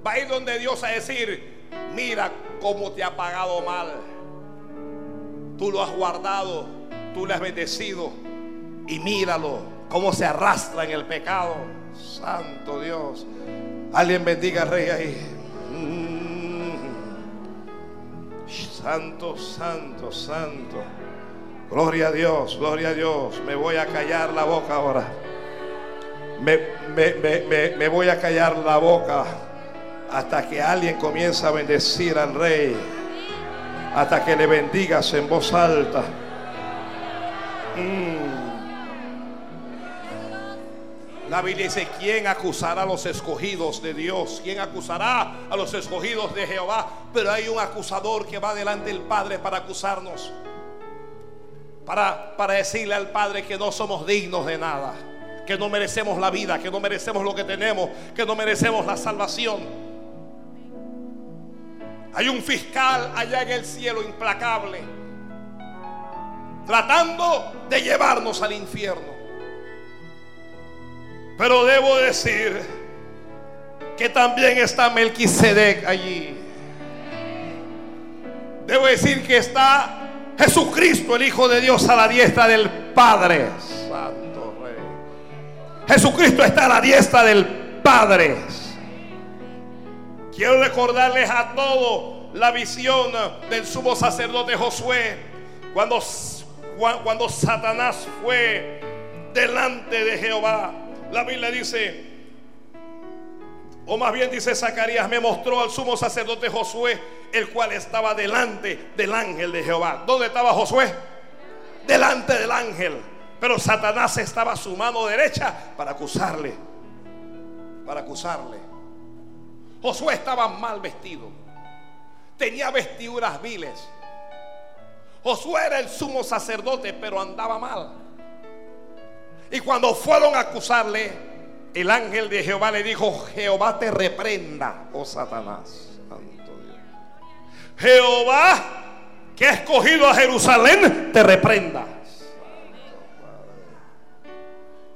Va a ir donde Dios a decir, mira cómo te ha pagado mal. Tú lo has guardado tú le has bendecido y míralo, cómo se arrastra en el pecado. Santo Dios. Alguien bendiga al rey ahí. Mm. Santo, santo, santo. Gloria a Dios, gloria a Dios. Me voy a callar la boca ahora. Me, me, voy a callar la boca hasta que alguien comience a bendecir al rey. Hasta que le bendigas en voz alta. La Biblia dice, ¿quién acusará a los escogidos de Dios? ¿Quién acusará a los escogidos de Jehová? Pero hay un acusador que va delante del Padre para acusarnos. Para, para decirle al Padre que no somos dignos de nada. Que no merecemos la vida, que no merecemos lo que tenemos, que no merecemos la salvación. Hay un fiscal allá en el cielo implacable. Tratando de llevarnos al infierno. Pero debo decir que también está Melquisedec allí. Debo decir que está Jesucristo, el Hijo de Dios, a la diestra del Padre. Santo Rey. Jesucristo está a la diestra del Padre. Quiero recordarles a todos la visión del sumo sacerdote Josué cuando, cuando Satanás fue delante de Jehová la Biblia dice, o más bien dice Zacarías, me mostró al sumo sacerdote Josué, el cual estaba delante del ángel de Jehová. ¿Dónde estaba Josué? Delante del ángel. Pero Satanás estaba a su mano derecha para acusarle. Para acusarle. Josué estaba mal vestido. Tenía vestiduras viles. Josué era el sumo sacerdote, pero andaba mal. Y cuando fueron a acusarle, el ángel de Jehová le dijo, Jehová te reprenda, oh Satanás. Santo Dios. Jehová que ha escogido a Jerusalén, te reprenda.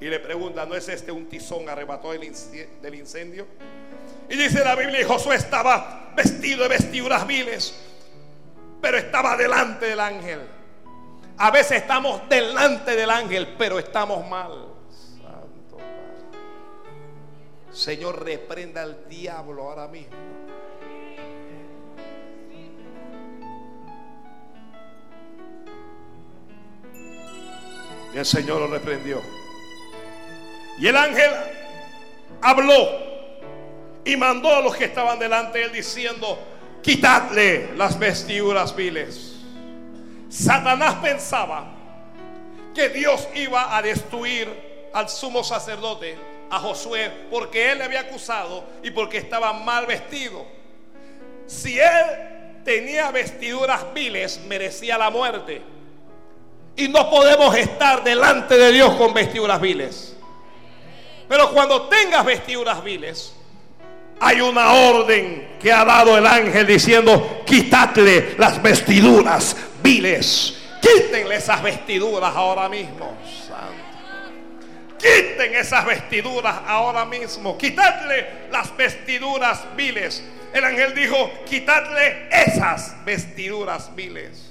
Y le pregunta, ¿no es este un tizón arrebató del incendio? Y dice la Biblia, y Josué estaba vestido de vestiduras viles, pero estaba delante del ángel. A veces estamos delante del ángel, pero estamos mal. Santo. Señor, reprenda al diablo ahora mismo. Y el Señor lo reprendió. Y el ángel habló y mandó a los que estaban delante de él diciendo, quitadle las vestiduras viles. Satanás pensaba que Dios iba a destruir al sumo sacerdote, a Josué, porque él le había acusado y porque estaba mal vestido. Si él tenía vestiduras viles, merecía la muerte. Y no podemos estar delante de Dios con vestiduras viles. Pero cuando tengas vestiduras viles, hay una orden que ha dado el ángel diciendo, quitadle las vestiduras viles. Quítenle esas vestiduras ahora mismo. Quiten esas vestiduras ahora mismo. Quitadle las vestiduras viles. El ángel dijo, quitadle esas vestiduras viles.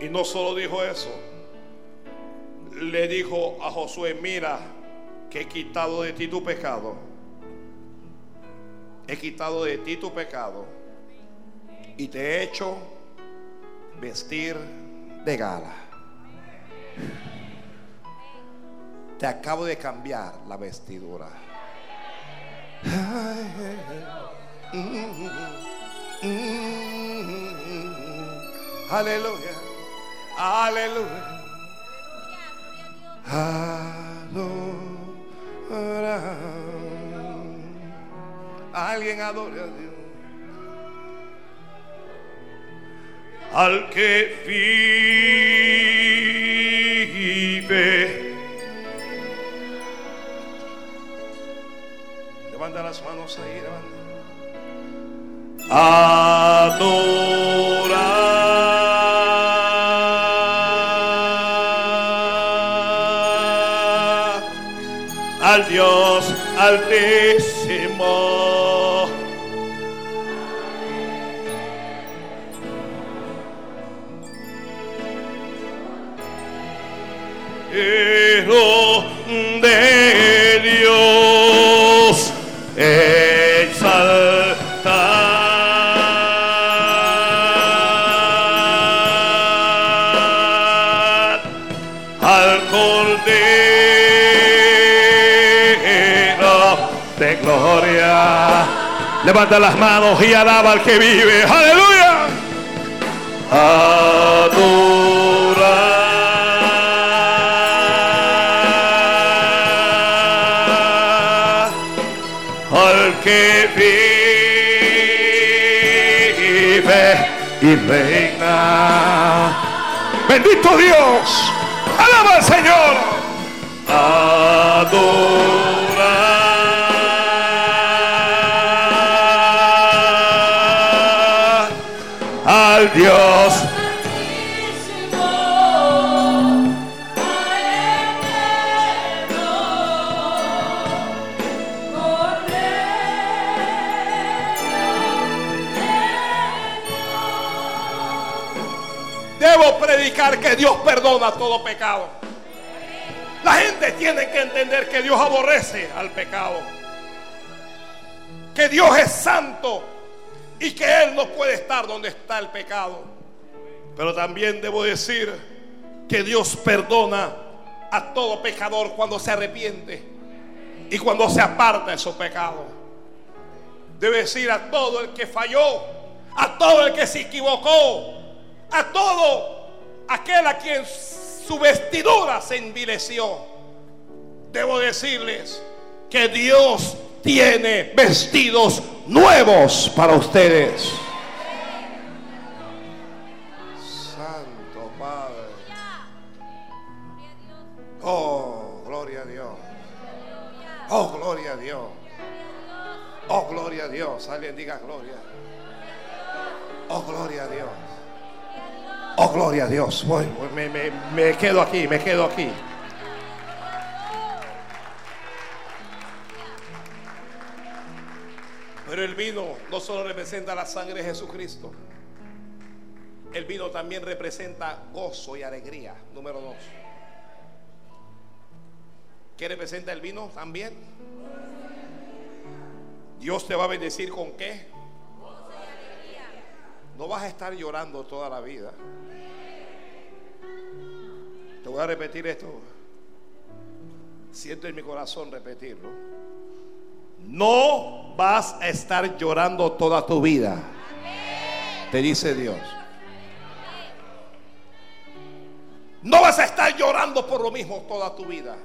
Y no solo dijo eso. Le dijo a Josué, mira, que he quitado de ti tu pecado. He quitado de ti tu pecado. Y te he hecho vestir de gala. Te acabo de cambiar la vestidura. Aleluya. Aleluya. Aleluya. Alguien adore a Dios. Al que vive. Levanta las manos ahí, levanta. al altísimo. Hijo de gloria. Levanta las manos y alaba al que vive. Aleluya. Adora. Al que vive y reina. Bendito Dios. Alaba al Señor. Adora. Dios perdona todo pecado. La gente tiene que entender que Dios aborrece al pecado. Que Dios es santo y que Él no puede estar donde está el pecado. Pero también debo decir que Dios perdona a todo pecador cuando se arrepiente y cuando se aparta de su pecado. Debe decir a todo el que falló, a todo el que se equivocó, a todo aquel a quien su vestidura se envileció. Debo decirles que Dios tiene vestidos nuevos para ustedes. Santo Padre. Oh, gloria a Dios. Oh, gloria a Dios. Oh, gloria a Dios. Alguien diga gloria. Oh, gloria a Dios. Oh, gloria a Dios. Voy, voy, me, me- me quedo aquí, me quedo aquí. Pero el vino no solo representa la sangre de Jesucristo. El vino también representa gozo y alegría. Número dos. ¿Qué representa el vino también? Dios te va a bendecir con qué? No vas a estar llorando toda la vida. Te voy a repetir esto. Siento en mi corazón repetirlo. No vas a estar llorando toda tu vida. Te dice Dios. No vas a estar llorando por lo mismo toda tu vida.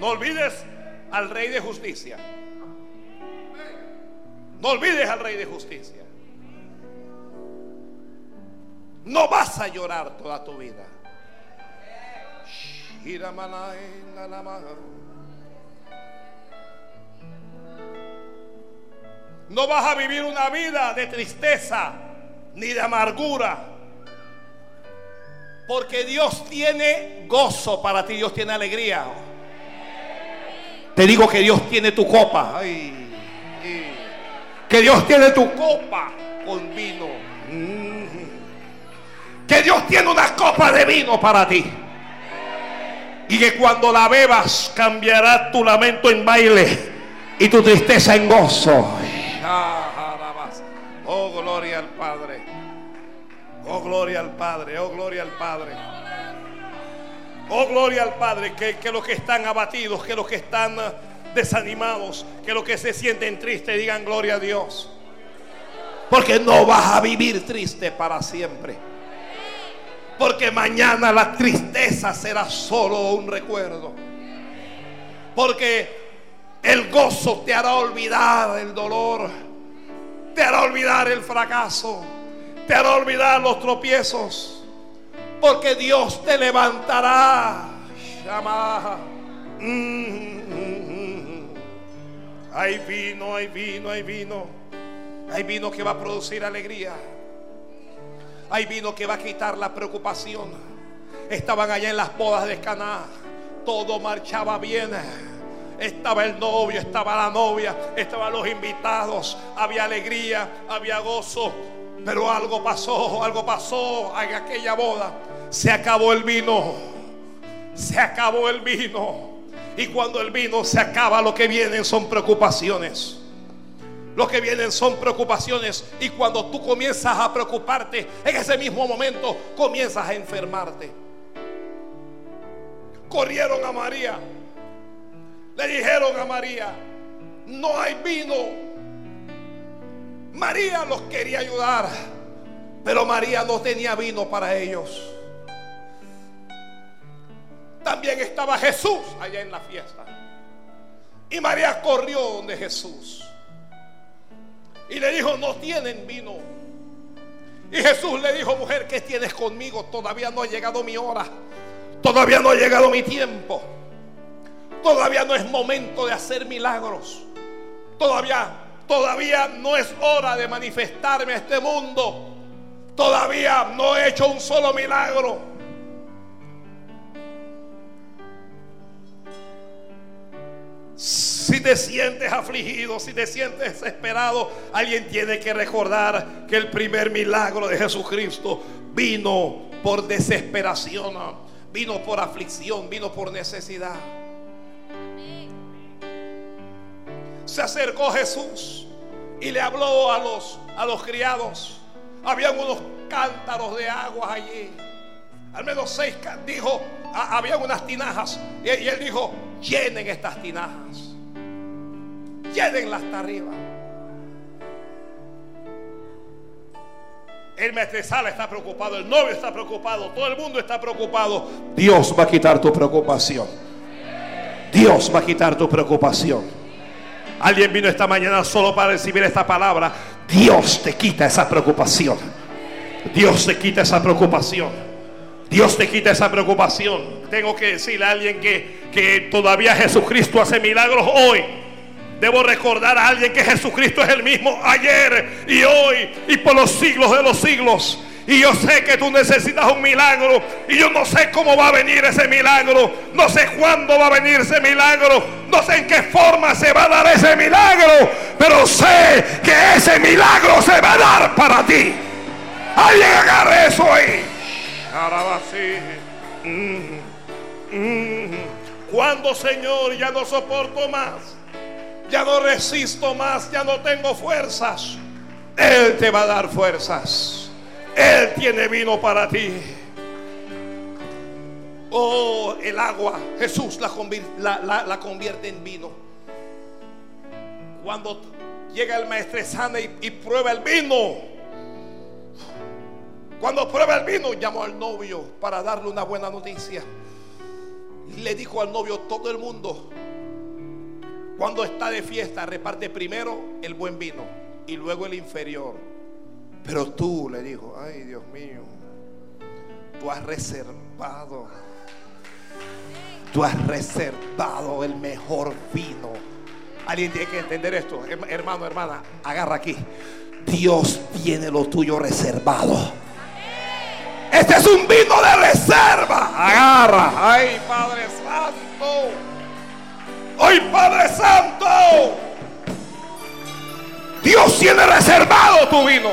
No olvides al Rey de Justicia. No olvides al Rey de Justicia. No vas a llorar toda tu vida. No vas a vivir una vida de tristeza ni de amargura. Porque Dios tiene gozo para ti, Dios tiene alegría. Te digo que Dios tiene tu copa. Que Dios tiene tu copa con vino. Mm. Que Dios tiene una copa de vino para ti. Y que cuando la bebas cambiará tu lamento en baile y tu tristeza en gozo. Oh, gloria al Padre. Oh, gloria al Padre. Oh, gloria al Padre. Oh, gloria al Padre. Que, que los que están abatidos, que los que están ah, desanimados, que los que se sienten tristes digan gloria a Dios. Porque no vas a vivir triste para siempre. Porque mañana la tristeza será solo un recuerdo. Porque el gozo te hará olvidar el dolor. Te hará olvidar el fracaso. Te hará olvidar los tropiezos. Porque Dios te levantará. Shama. Mm. Hay vino, hay vino, hay vino. Hay vino que va a producir alegría. Hay vino que va a quitar la preocupación. Estaban allá en las bodas de Caná. Todo marchaba bien. Estaba el novio, estaba la novia, estaban los invitados. Había alegría, había gozo. Pero algo pasó, algo pasó en aquella boda. Se acabó el vino. Se acabó el vino. Y cuando el vino se acaba, lo que vienen son preocupaciones. Lo que vienen son preocupaciones. Y cuando tú comienzas a preocuparte, en ese mismo momento comienzas a enfermarte. Corrieron a María. Le dijeron a María, no hay vino. María los quería ayudar, pero María no tenía vino para ellos. También estaba Jesús allá en la fiesta. Y María corrió donde Jesús. Y le dijo, no tienen vino. Y Jesús le dijo, mujer, ¿qué tienes conmigo? Todavía no ha llegado mi hora. Todavía no ha llegado mi tiempo. Todavía no es momento de hacer milagros. Todavía, todavía no es hora de manifestarme a este mundo. Todavía no he hecho un solo milagro. Si te sientes afligido, si te sientes desesperado, alguien tiene que recordar que el primer milagro de Jesucristo vino por desesperación, vino por aflicción, vino por necesidad. Se acercó Jesús y le habló a los, a los criados. Habían unos cántaros de agua allí. Al menos seis, dijo, había unas tinajas. Y, él dijo, llenen estas tinajas. Llénenlas hasta arriba. El maestresala está preocupado, el novio está preocupado, todo el mundo está preocupado. Dios va a quitar tu preocupación. Dios va a quitar tu preocupación. Alguien vino esta mañana solo para recibir esta palabra. Dios te quita esa preocupación. Dios te quita esa preocupación. Dios te quita esa preocupación. Tengo que decirle a alguien que, que todavía Jesucristo hace milagros hoy. Debo recordar a alguien que Jesucristo es el mismo ayer y hoy y por los siglos de los siglos. Y yo sé que tú necesitas un milagro. Y yo no sé cómo va a venir ese milagro. No sé cuándo va a venir ese milagro. No sé en qué forma se va a dar ese milagro. Pero sé que ese milagro se va a dar para ti. Alguien agarre eso ahí. Mm, mm. Cuando Señor ya no soporto más, ya no resisto más, ya no tengo fuerzas, Él te va a dar fuerzas. Él tiene vino para ti. Oh, el agua, Jesús la, convierte en vino. Cuando llega el maestresana y, y prueba el vino, cuando prueba el vino, llamó al novio para darle una buena noticia. Le dijo al novio, todo el mundo, cuando está de fiesta, reparte primero el buen vino y luego el inferior. Pero tú, le dijo, ay Dios mío, tú has reservado, tú has reservado el mejor vino. Alguien tiene que entender esto, hermano, hermana, agarra aquí. Dios tiene lo tuyo reservado. Este es un vino de reserva. Agarra. Ay, Padre Santo. Ay, Padre Santo. Dios tiene reservado tu vino.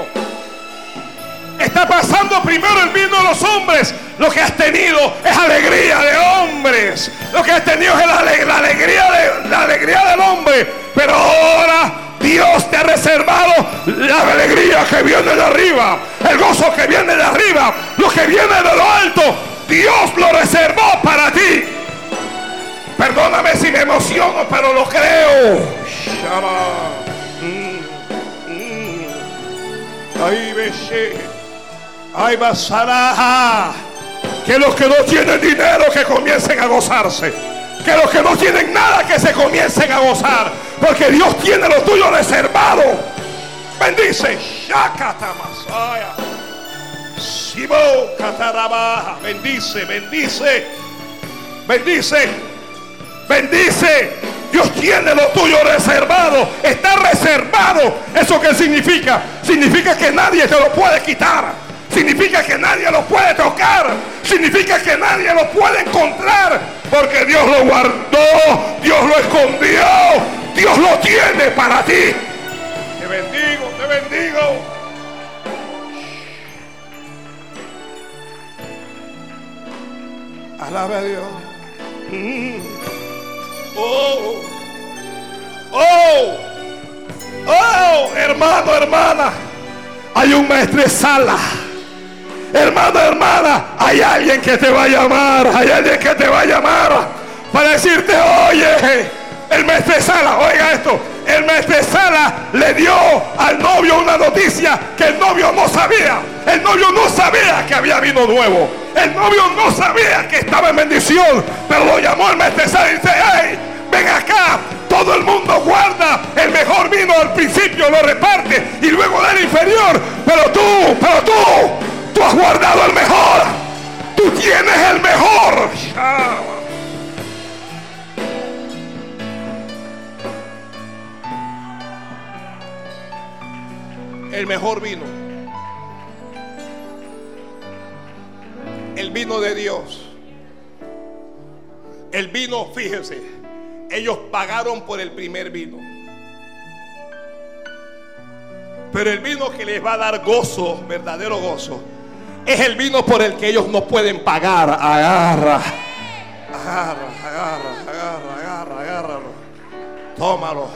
Está pasando primero el vino de los hombres. Lo que has tenido es alegría de hombres. Lo que has tenido es la, alegría, de, la alegría del hombre. Pero ahora Dios te ha reservado la alegría que viene de arriba, el gozo que viene de arriba, lo que viene de lo alto. Dios lo reservó para ti. Perdóname si me emociono, pero lo creo. Mm, mm. Ay, Ay, basará. Que los que no tienen dinero que comiencen a gozarse. Que los que no tienen nada que se comiencen a gozar. Porque Dios tiene lo tuyo reservado. Bendice. Bendice, bendice. Bendice. Bendice. Dios tiene lo tuyo reservado. Está reservado. ¿Eso qué significa? Significa que nadie te lo puede quitar. Significa que nadie lo puede tocar. Significa que nadie lo puede encontrar. Porque Dios lo guardó. Dios lo escondió. Dios lo tiene para ti. Te bendigo, te bendigo. Alabe a Dios. Mm. Oh. Oh. Oh, hermano, hermana. Hay un sala Hermano, hermana, hay alguien que te va a llamar, hay alguien que te va a llamar para decirte, oye, el maestro Sala, oiga esto, el maestro Sala le dio al novio una noticia que el novio no sabía. El novio no sabía que había vino nuevo. El novio no sabía que estaba en bendición. Pero lo llamó el maestro Sala y dice, hey, ven acá, Todo el mundo guarda el mejor vino al principio, lo reparte y luego da el inferior. Pero tú, pero tú, tú has guardado el mejor. Tú tienes el mejor. El mejor vino. El vino de Dios. El vino, fíjense, ellos pagaron por el primer vino. Pero el vino que les va a dar gozo, verdadero gozo, es el vino por el que ellos no pueden pagar. Agarra, agarra, agarra, agarra, agarra, agárralo. Tómalo,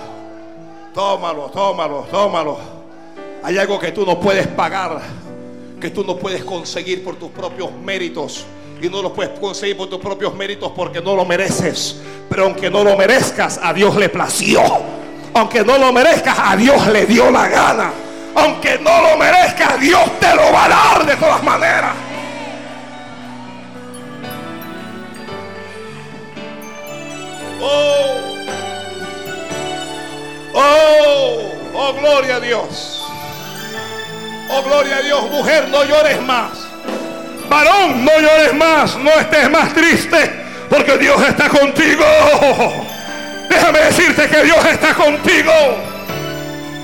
tómalo, tómalo, tómalo. Hay algo que tú no puedes pagar, que tú no puedes conseguir por tus propios méritos y no lo puedes conseguir por tus propios méritos porque no lo mereces. Pero aunque no lo merezcas, a Dios le plació. Aunque no lo merezcas, a Dios le dio la gana. Aunque no lo merezcas, Dios te lo va a dar de todas maneras. Oh, oh, oh, gloria a Dios. Oh, gloria a Dios, mujer, no llores más. Varón, no llores más, no estés más triste, porque Dios está contigo. Déjame decirte que Dios está contigo.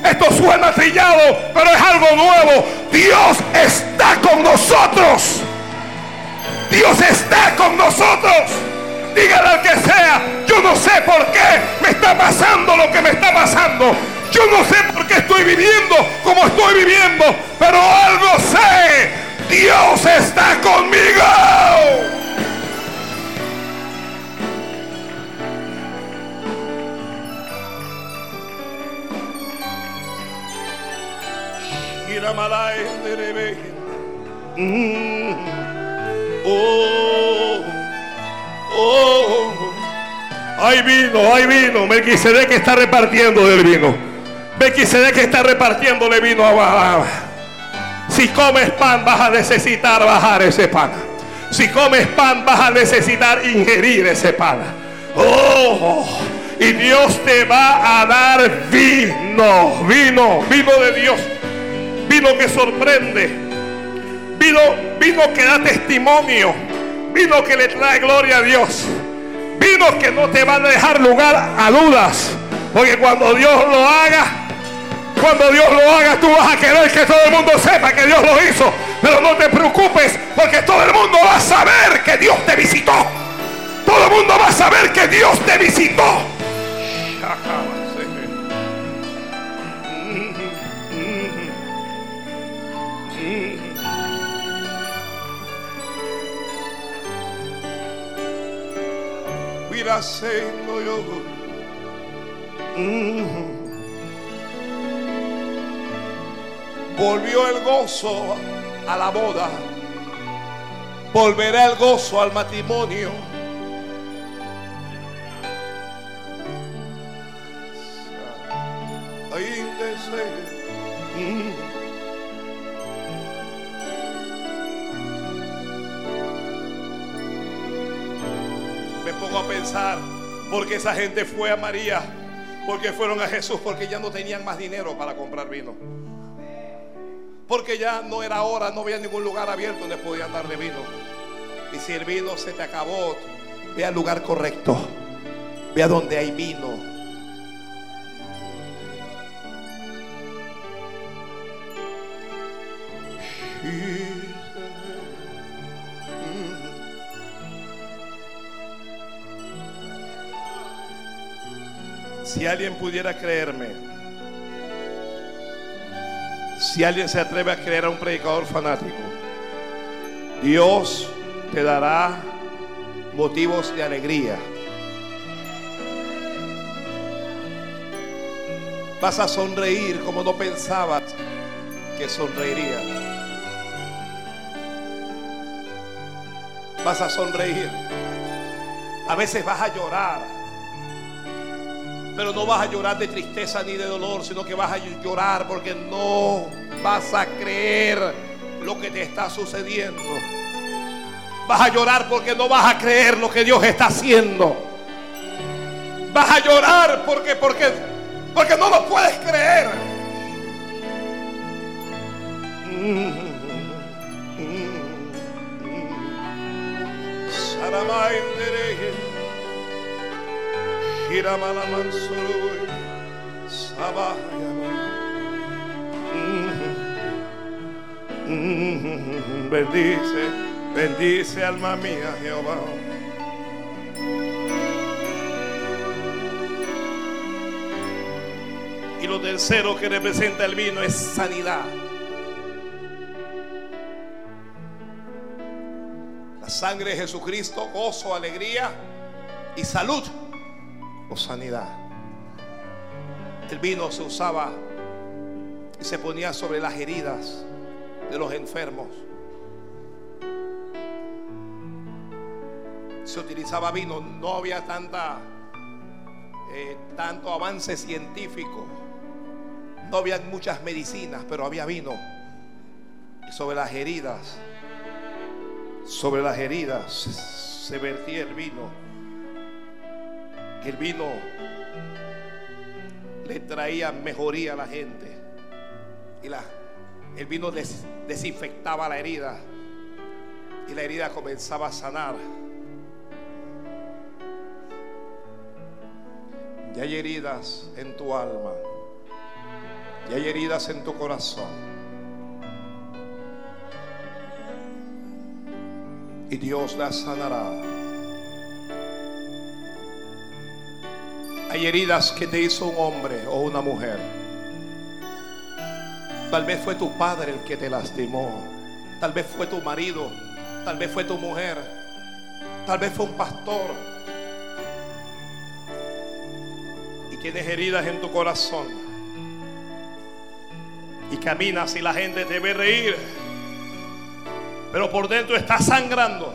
Esto suena trillado, pero es algo nuevo. Dios está con nosotros. Dios está con nosotros. Dígale al que sea, yo no sé por qué me está pasando lo que me está pasando. Yo no sé por qué estoy viviendo como estoy viviendo, pero algo sé. Dios está conmigo. Mm. Oh, oh, hay vino, hay vino. que está repartiendo del vino. que está repartiéndole vino a si comes pan vas a necesitar bajar ese pan. Si comes pan vas a necesitar ingerir ese pan. Oh, y Dios te va a dar vino, vino, vino de Dios. Vino que sorprende. Vino, vino que da testimonio. Vino que le trae gloria a Dios. Vino que no te va a dejar lugar a dudas. Porque cuando Dios lo haga, cuando Dios lo haga, tú vas a querer que todo el mundo sepa que Dios lo hizo. Pero no te preocupes, porque todo el mundo va a saber que Dios te visitó. Todo el mundo va a saber que Dios te visitó. Volvió el gozo a la boda. Volverá el gozo al matrimonio. Me pongo a pensar porque esa gente fue a María, porque fueron a Jesús, porque ya no tenían más dinero para comprar vino. Porque ya no era hora, no había ningún lugar abierto donde podían darle vino. Y si el vino se te acabó, ve al lugar correcto. Ve a donde hay vino. Si alguien pudiera creerme, si alguien se atreve a creer a un predicador fanático, Dios te dará motivos de alegría. Vas a sonreír como no pensabas que sonreiría. Vas a sonreír. A veces vas a llorar. Pero no vas a llorar de tristeza ni de dolor, sino que vas a llorar porque no vas a creer lo que te está sucediendo. Vas a llorar porque no vas a creer lo que Dios está haciendo. Vas a llorar porque, porque, porque no lo puedes creer. Bendice, bendice alma mía Jehová. Y lo tercero que representa el vino es sanidad. La sangre de Jesucristo, gozo, alegría y salud o sanidad. El vino se usaba y se ponía sobre las heridas de los enfermos. Se utilizaba vino, no había tanta, eh, tanto avance científico, no había muchas medicinas, pero había vino. Y sobre las heridas, sobre las heridas se vertía el vino. El vino le traía mejoría a la gente. Y la el vino desinfectaba la herida y la herida comenzaba a sanar. Ya hay heridas en tu alma. Ya hay heridas en tu corazón. Y Dios las sanará. Hay heridas que te hizo un hombre o una mujer. Tal vez fue tu padre el que te lastimó. Tal vez fue tu marido. Tal vez fue tu mujer. Tal vez fue un pastor. Y tienes heridas en tu corazón. Y caminas y la gente te ve reír. Pero por dentro estás sangrando.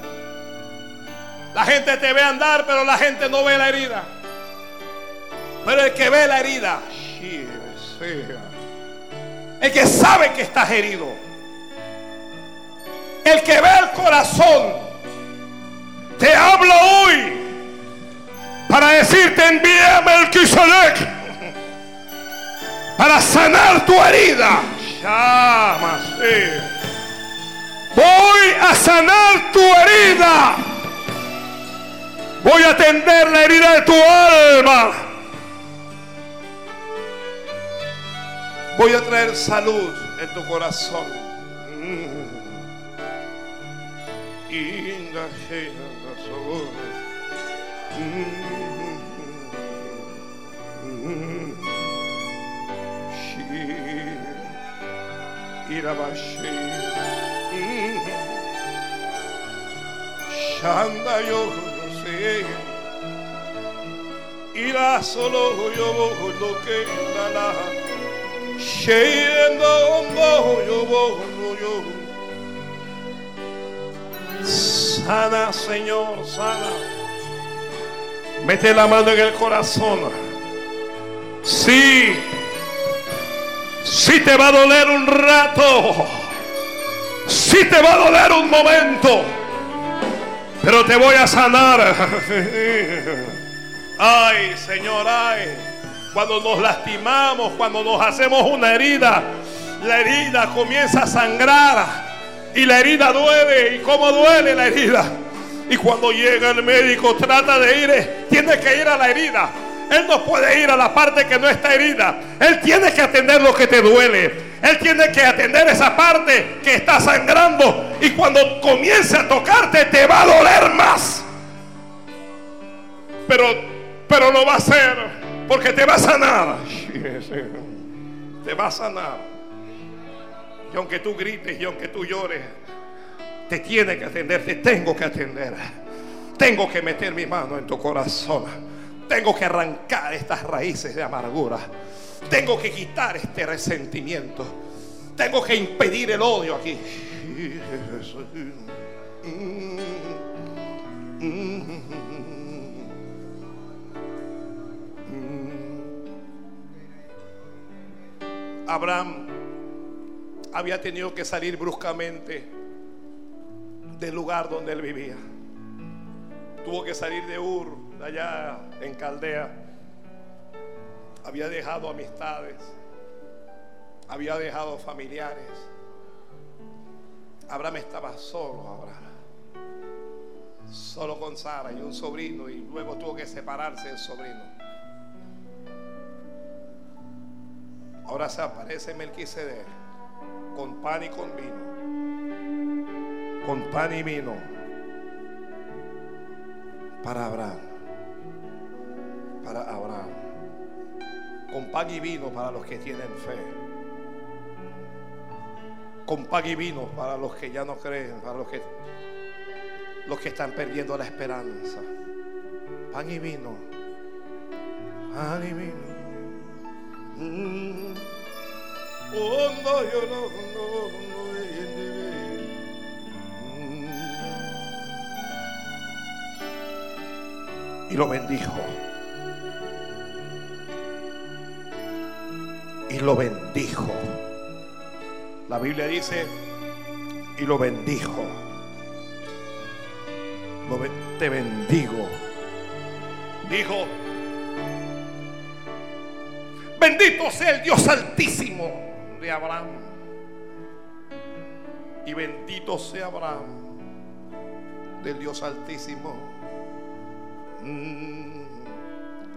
La gente te ve andar, pero la gente no ve la herida. Pero el que ve la herida. El que sabe que estás herido. El que ve el corazón. Te hablo hoy para decirte envíame el Kiselec para sanar tu herida. Voy a sanar tu herida. Voy a atender la herida de tu alma. Voy a traer salud en tu corazón. Shanda yo no sé. Irá solo yo lo que la Sana, Señor, sana. Mete la mano en el corazón. Sí, sí te va a doler un rato. Sí te va a doler un momento. Pero te voy a sanar. Ay, Señor, ay cuando nos lastimamos, cuando nos hacemos una herida, la herida comienza a sangrar y la herida duele. ¿Y cómo duele la herida? Y cuando llega el médico, trata de ir, tiene que ir a la herida. Él no puede ir a la parte que no está herida. Él tiene que atender lo que te duele. Él tiene que atender esa parte que está sangrando. Y cuando comience a tocarte, te va a doler más. Pero, pero lo va a hacer porque te va a sanar. Te va a sanar. Y aunque tú grites y aunque tú llores, te tiene que atender, te tengo que atender. Tengo que meter mi mano en tu corazón. Tengo que arrancar estas raíces de amargura. Tengo que quitar este resentimiento. Tengo que impedir el odio aquí. Abraham había tenido que salir bruscamente del lugar donde él vivía. Tuvo que salir de Ur, de allá en Caldea, Había dejado amistades. Había dejado familiares. Abraham estaba solo, Abraham. Solo con Sara y un sobrino y luego tuvo que separarse el sobrino. Ahora se aparece Melquisedec con pan y con vino. Con pan y vino para Abraham. Para Abraham. Con pan y vino para los que tienen fe. Con pan y vino para los que ya no creen, para los que los que están perdiendo la esperanza. Pan y vino. Pan y vino. Y lo bendijo. Y lo bendijo. La Biblia dice, y lo bendijo te bendigo. Dijo, bendito sea el Dios altísimo de Abraham. Y bendito sea Abraham del Dios altísimo. Mm,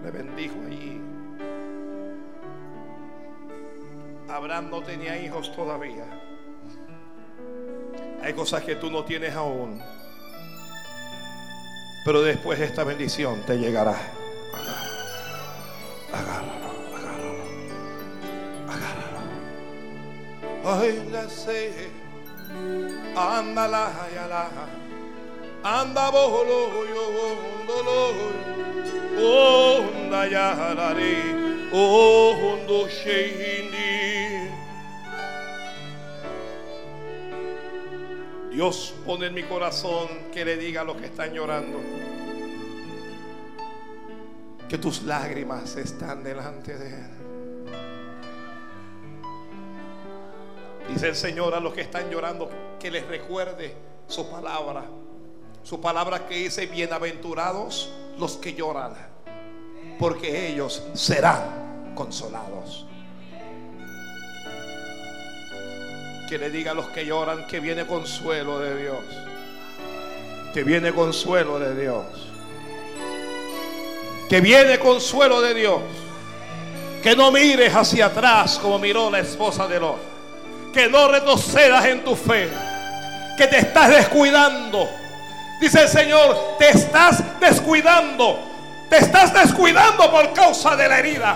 le bendijo allí. Abraham no tenía hijos todavía. Hay cosas que tú no tienes aún. Pero después esta bendición te llegará. Ay, la sé. Anda la, la. Anda bolo, yo, bolo. Onda ya la re. Hondo sheindi. Dios pone en mi corazón que le diga a los que están llorando que tus lágrimas están delante de Él. Dice el Señor a los que están llorando que les recuerde su palabra. Su palabra que dice, bienaventurados los que lloran, porque ellos serán consolados. que le diga a los que lloran que viene consuelo de Dios. Que viene consuelo de Dios. Que viene consuelo de Dios. Que no mires hacia atrás como miró la esposa de Lot. Que no retrocedas en tu fe. Que te estás descuidando. Dice el Señor, te estás descuidando. Te estás descuidando por causa de la herida.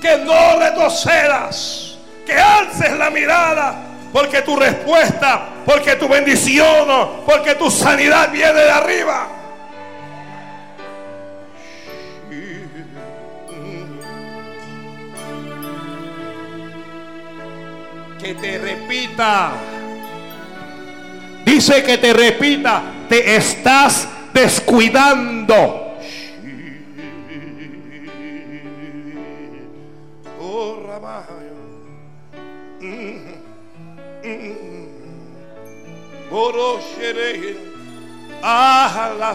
Que no retrocedas. Que alces la mirada porque tu respuesta, porque tu bendición, porque tu sanidad viene de arriba. Que te repita. Dice que te repita, te estás descuidando. Oh, Ah, la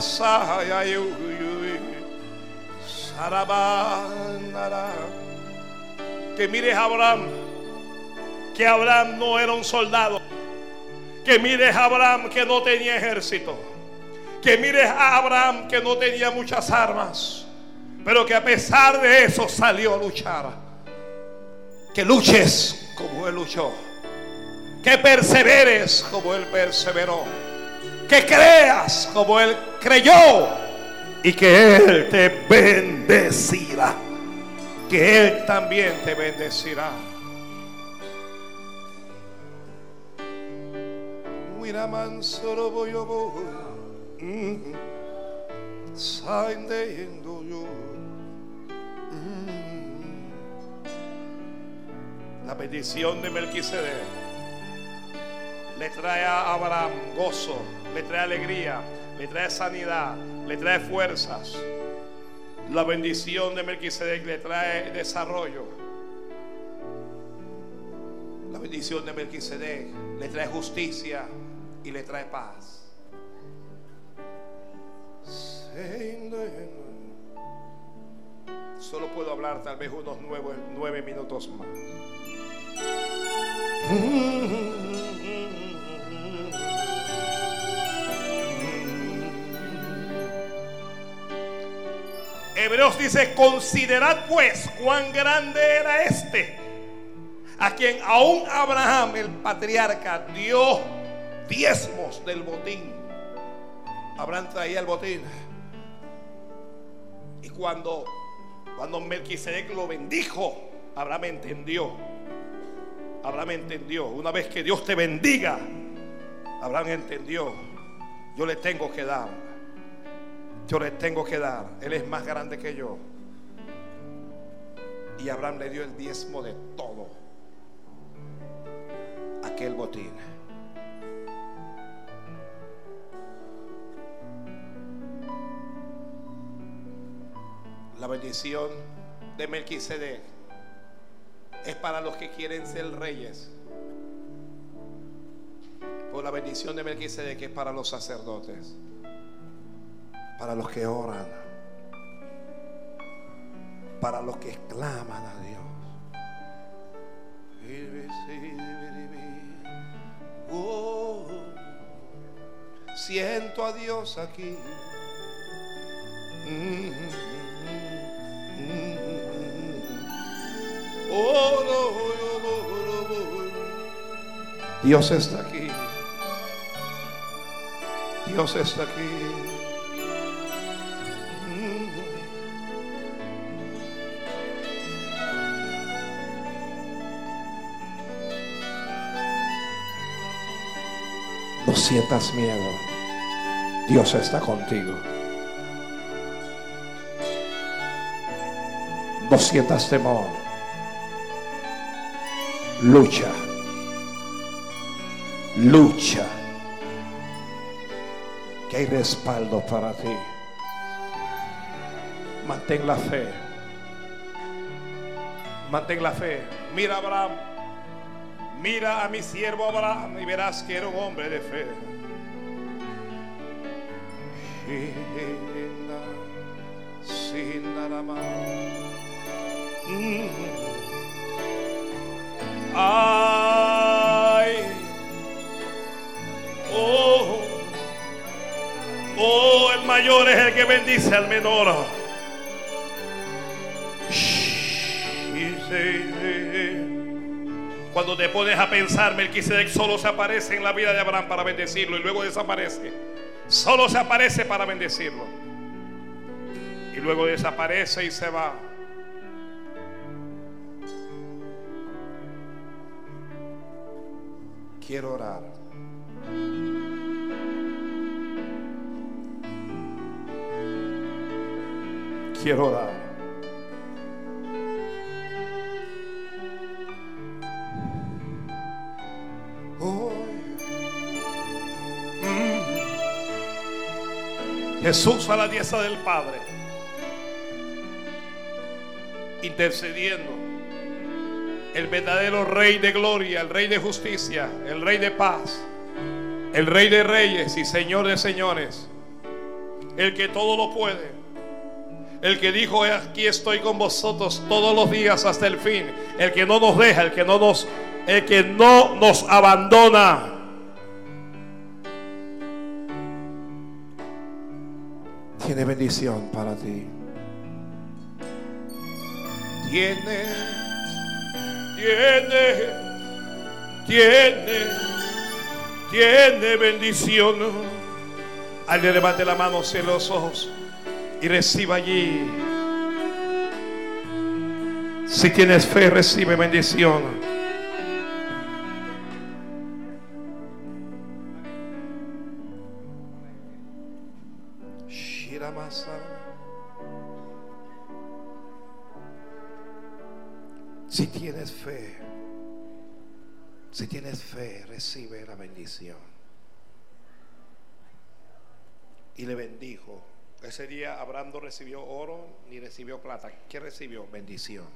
Que mires a Abraham, que Abraham no era un soldado. Que mires a Abraham que no tenía ejército. Que mires a Abraham que no tenía muchas armas. Pero que a pesar de eso salió a luchar. Que luches como él luchó que perseveres como Él perseveró, que creas como Él creyó y que Él te bendecirá, que Él también te bendecirá. Mm. La bendición de Melquisedec le trae a Abraham gozo, le trae alegría, le trae sanidad, le trae fuerzas. La bendición de Melquisedec le trae desarrollo. La bendición de Melquisedec le trae justicia y le trae paz. solo puedo hablar tal vez unos nueve, minutos más. Hebreos dice, considerad pues cuán grande era este, a quien aún Abraham, el patriarca, dio diezmos del botín. Abraham traía el botín. Y cuando, cuando Melquisedec lo bendijo, Abraham entendió. Abraham entendió. Una vez que Dios te bendiga, Abraham entendió. Yo le tengo que dar. Yo le tengo que dar. Él es más grande que yo. Y Abraham le dio el diezmo de todo. Aquel botín. La bendición de Melquisedec es para los que quieren ser reyes. Por la bendición de Melquisedec es para los sacerdotes, para los que oran, para los que exclaman a Dios. Siento a Dios aquí. Dios está aquí. Dios está aquí. No sientas miedo. Dios está contigo. No sientas temor. Lucha. Lucha. Que hay respaldo para ti. Mantén la fe. Mantén la fe. Mira a Abraham. Mira a mi siervo Abraham y verás que era un hombre de fe. Sin nada más. Ay, oh, oh, el mayor es el que bendice al menor. Cuando te pones a pensar, Melquisedec solo se aparece en la vida de Abraham para bendecirlo y luego desaparece. Solo se aparece para bendecirlo. Y luego desaparece y se va. Quiero orar. Quiero orar. Jesús a la diestra del Padre, intercediendo. El verdadero Rey de gloria, el Rey de justicia, el Rey de paz, el Rey de reyes y Señor de señores, el que todo lo puede, el que dijo, aquí estoy con vosotros todos los días hasta el fin, el que no nos deja, el que no nos, el que no nos abandona. Tiene bendición para ti. Tiene, tiene, tiene, tiene bendición. Alguien levante la mano, cierre los ojos y reciba allí. Si tienes fe, recibe bendición. Si tienes fe, recibe la bendición. Y le bendijo. Ese día Abraham no recibió oro ni recibió plata. ¿Qué recibió? Bendición.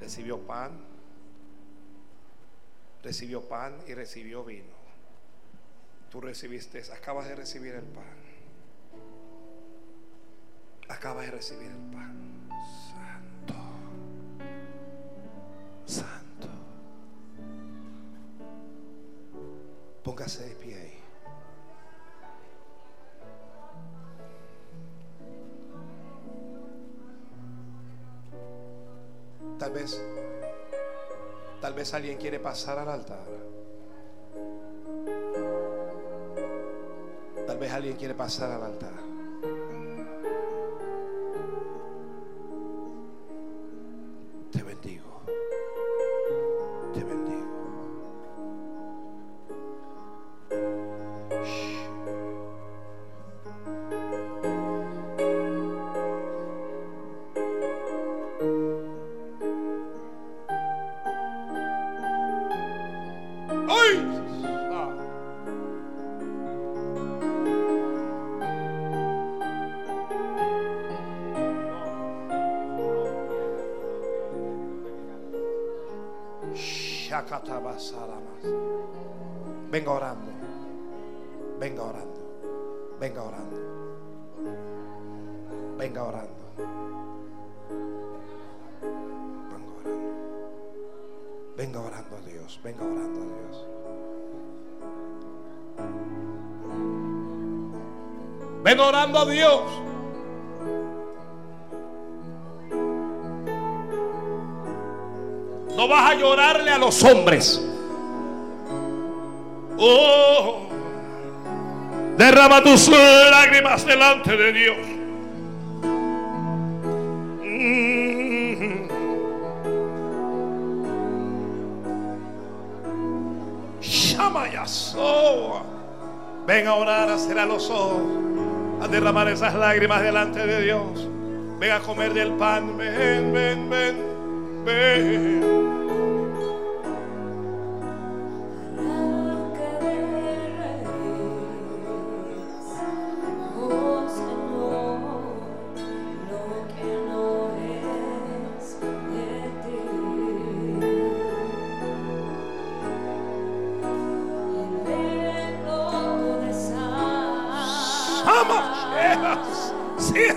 Recibió pan. Recibió pan y recibió vino. Tú recibiste, acabas de recibir el pan. Acabas de recibir el pan. Santo. Santo. Póngase de pie ahí. Tal vez, tal vez alguien quiere pasar al altar. Tal vez alguien quiere pasar al altar. A Dios. No vas a llorarle a los hombres. Oh, derrama tus lágrimas delante de Dios. Mm. Ven a orar, a los ojos, derramar esas lágrimas delante de Dios. Ven a comer del pan. Ven, ven, ven, ven.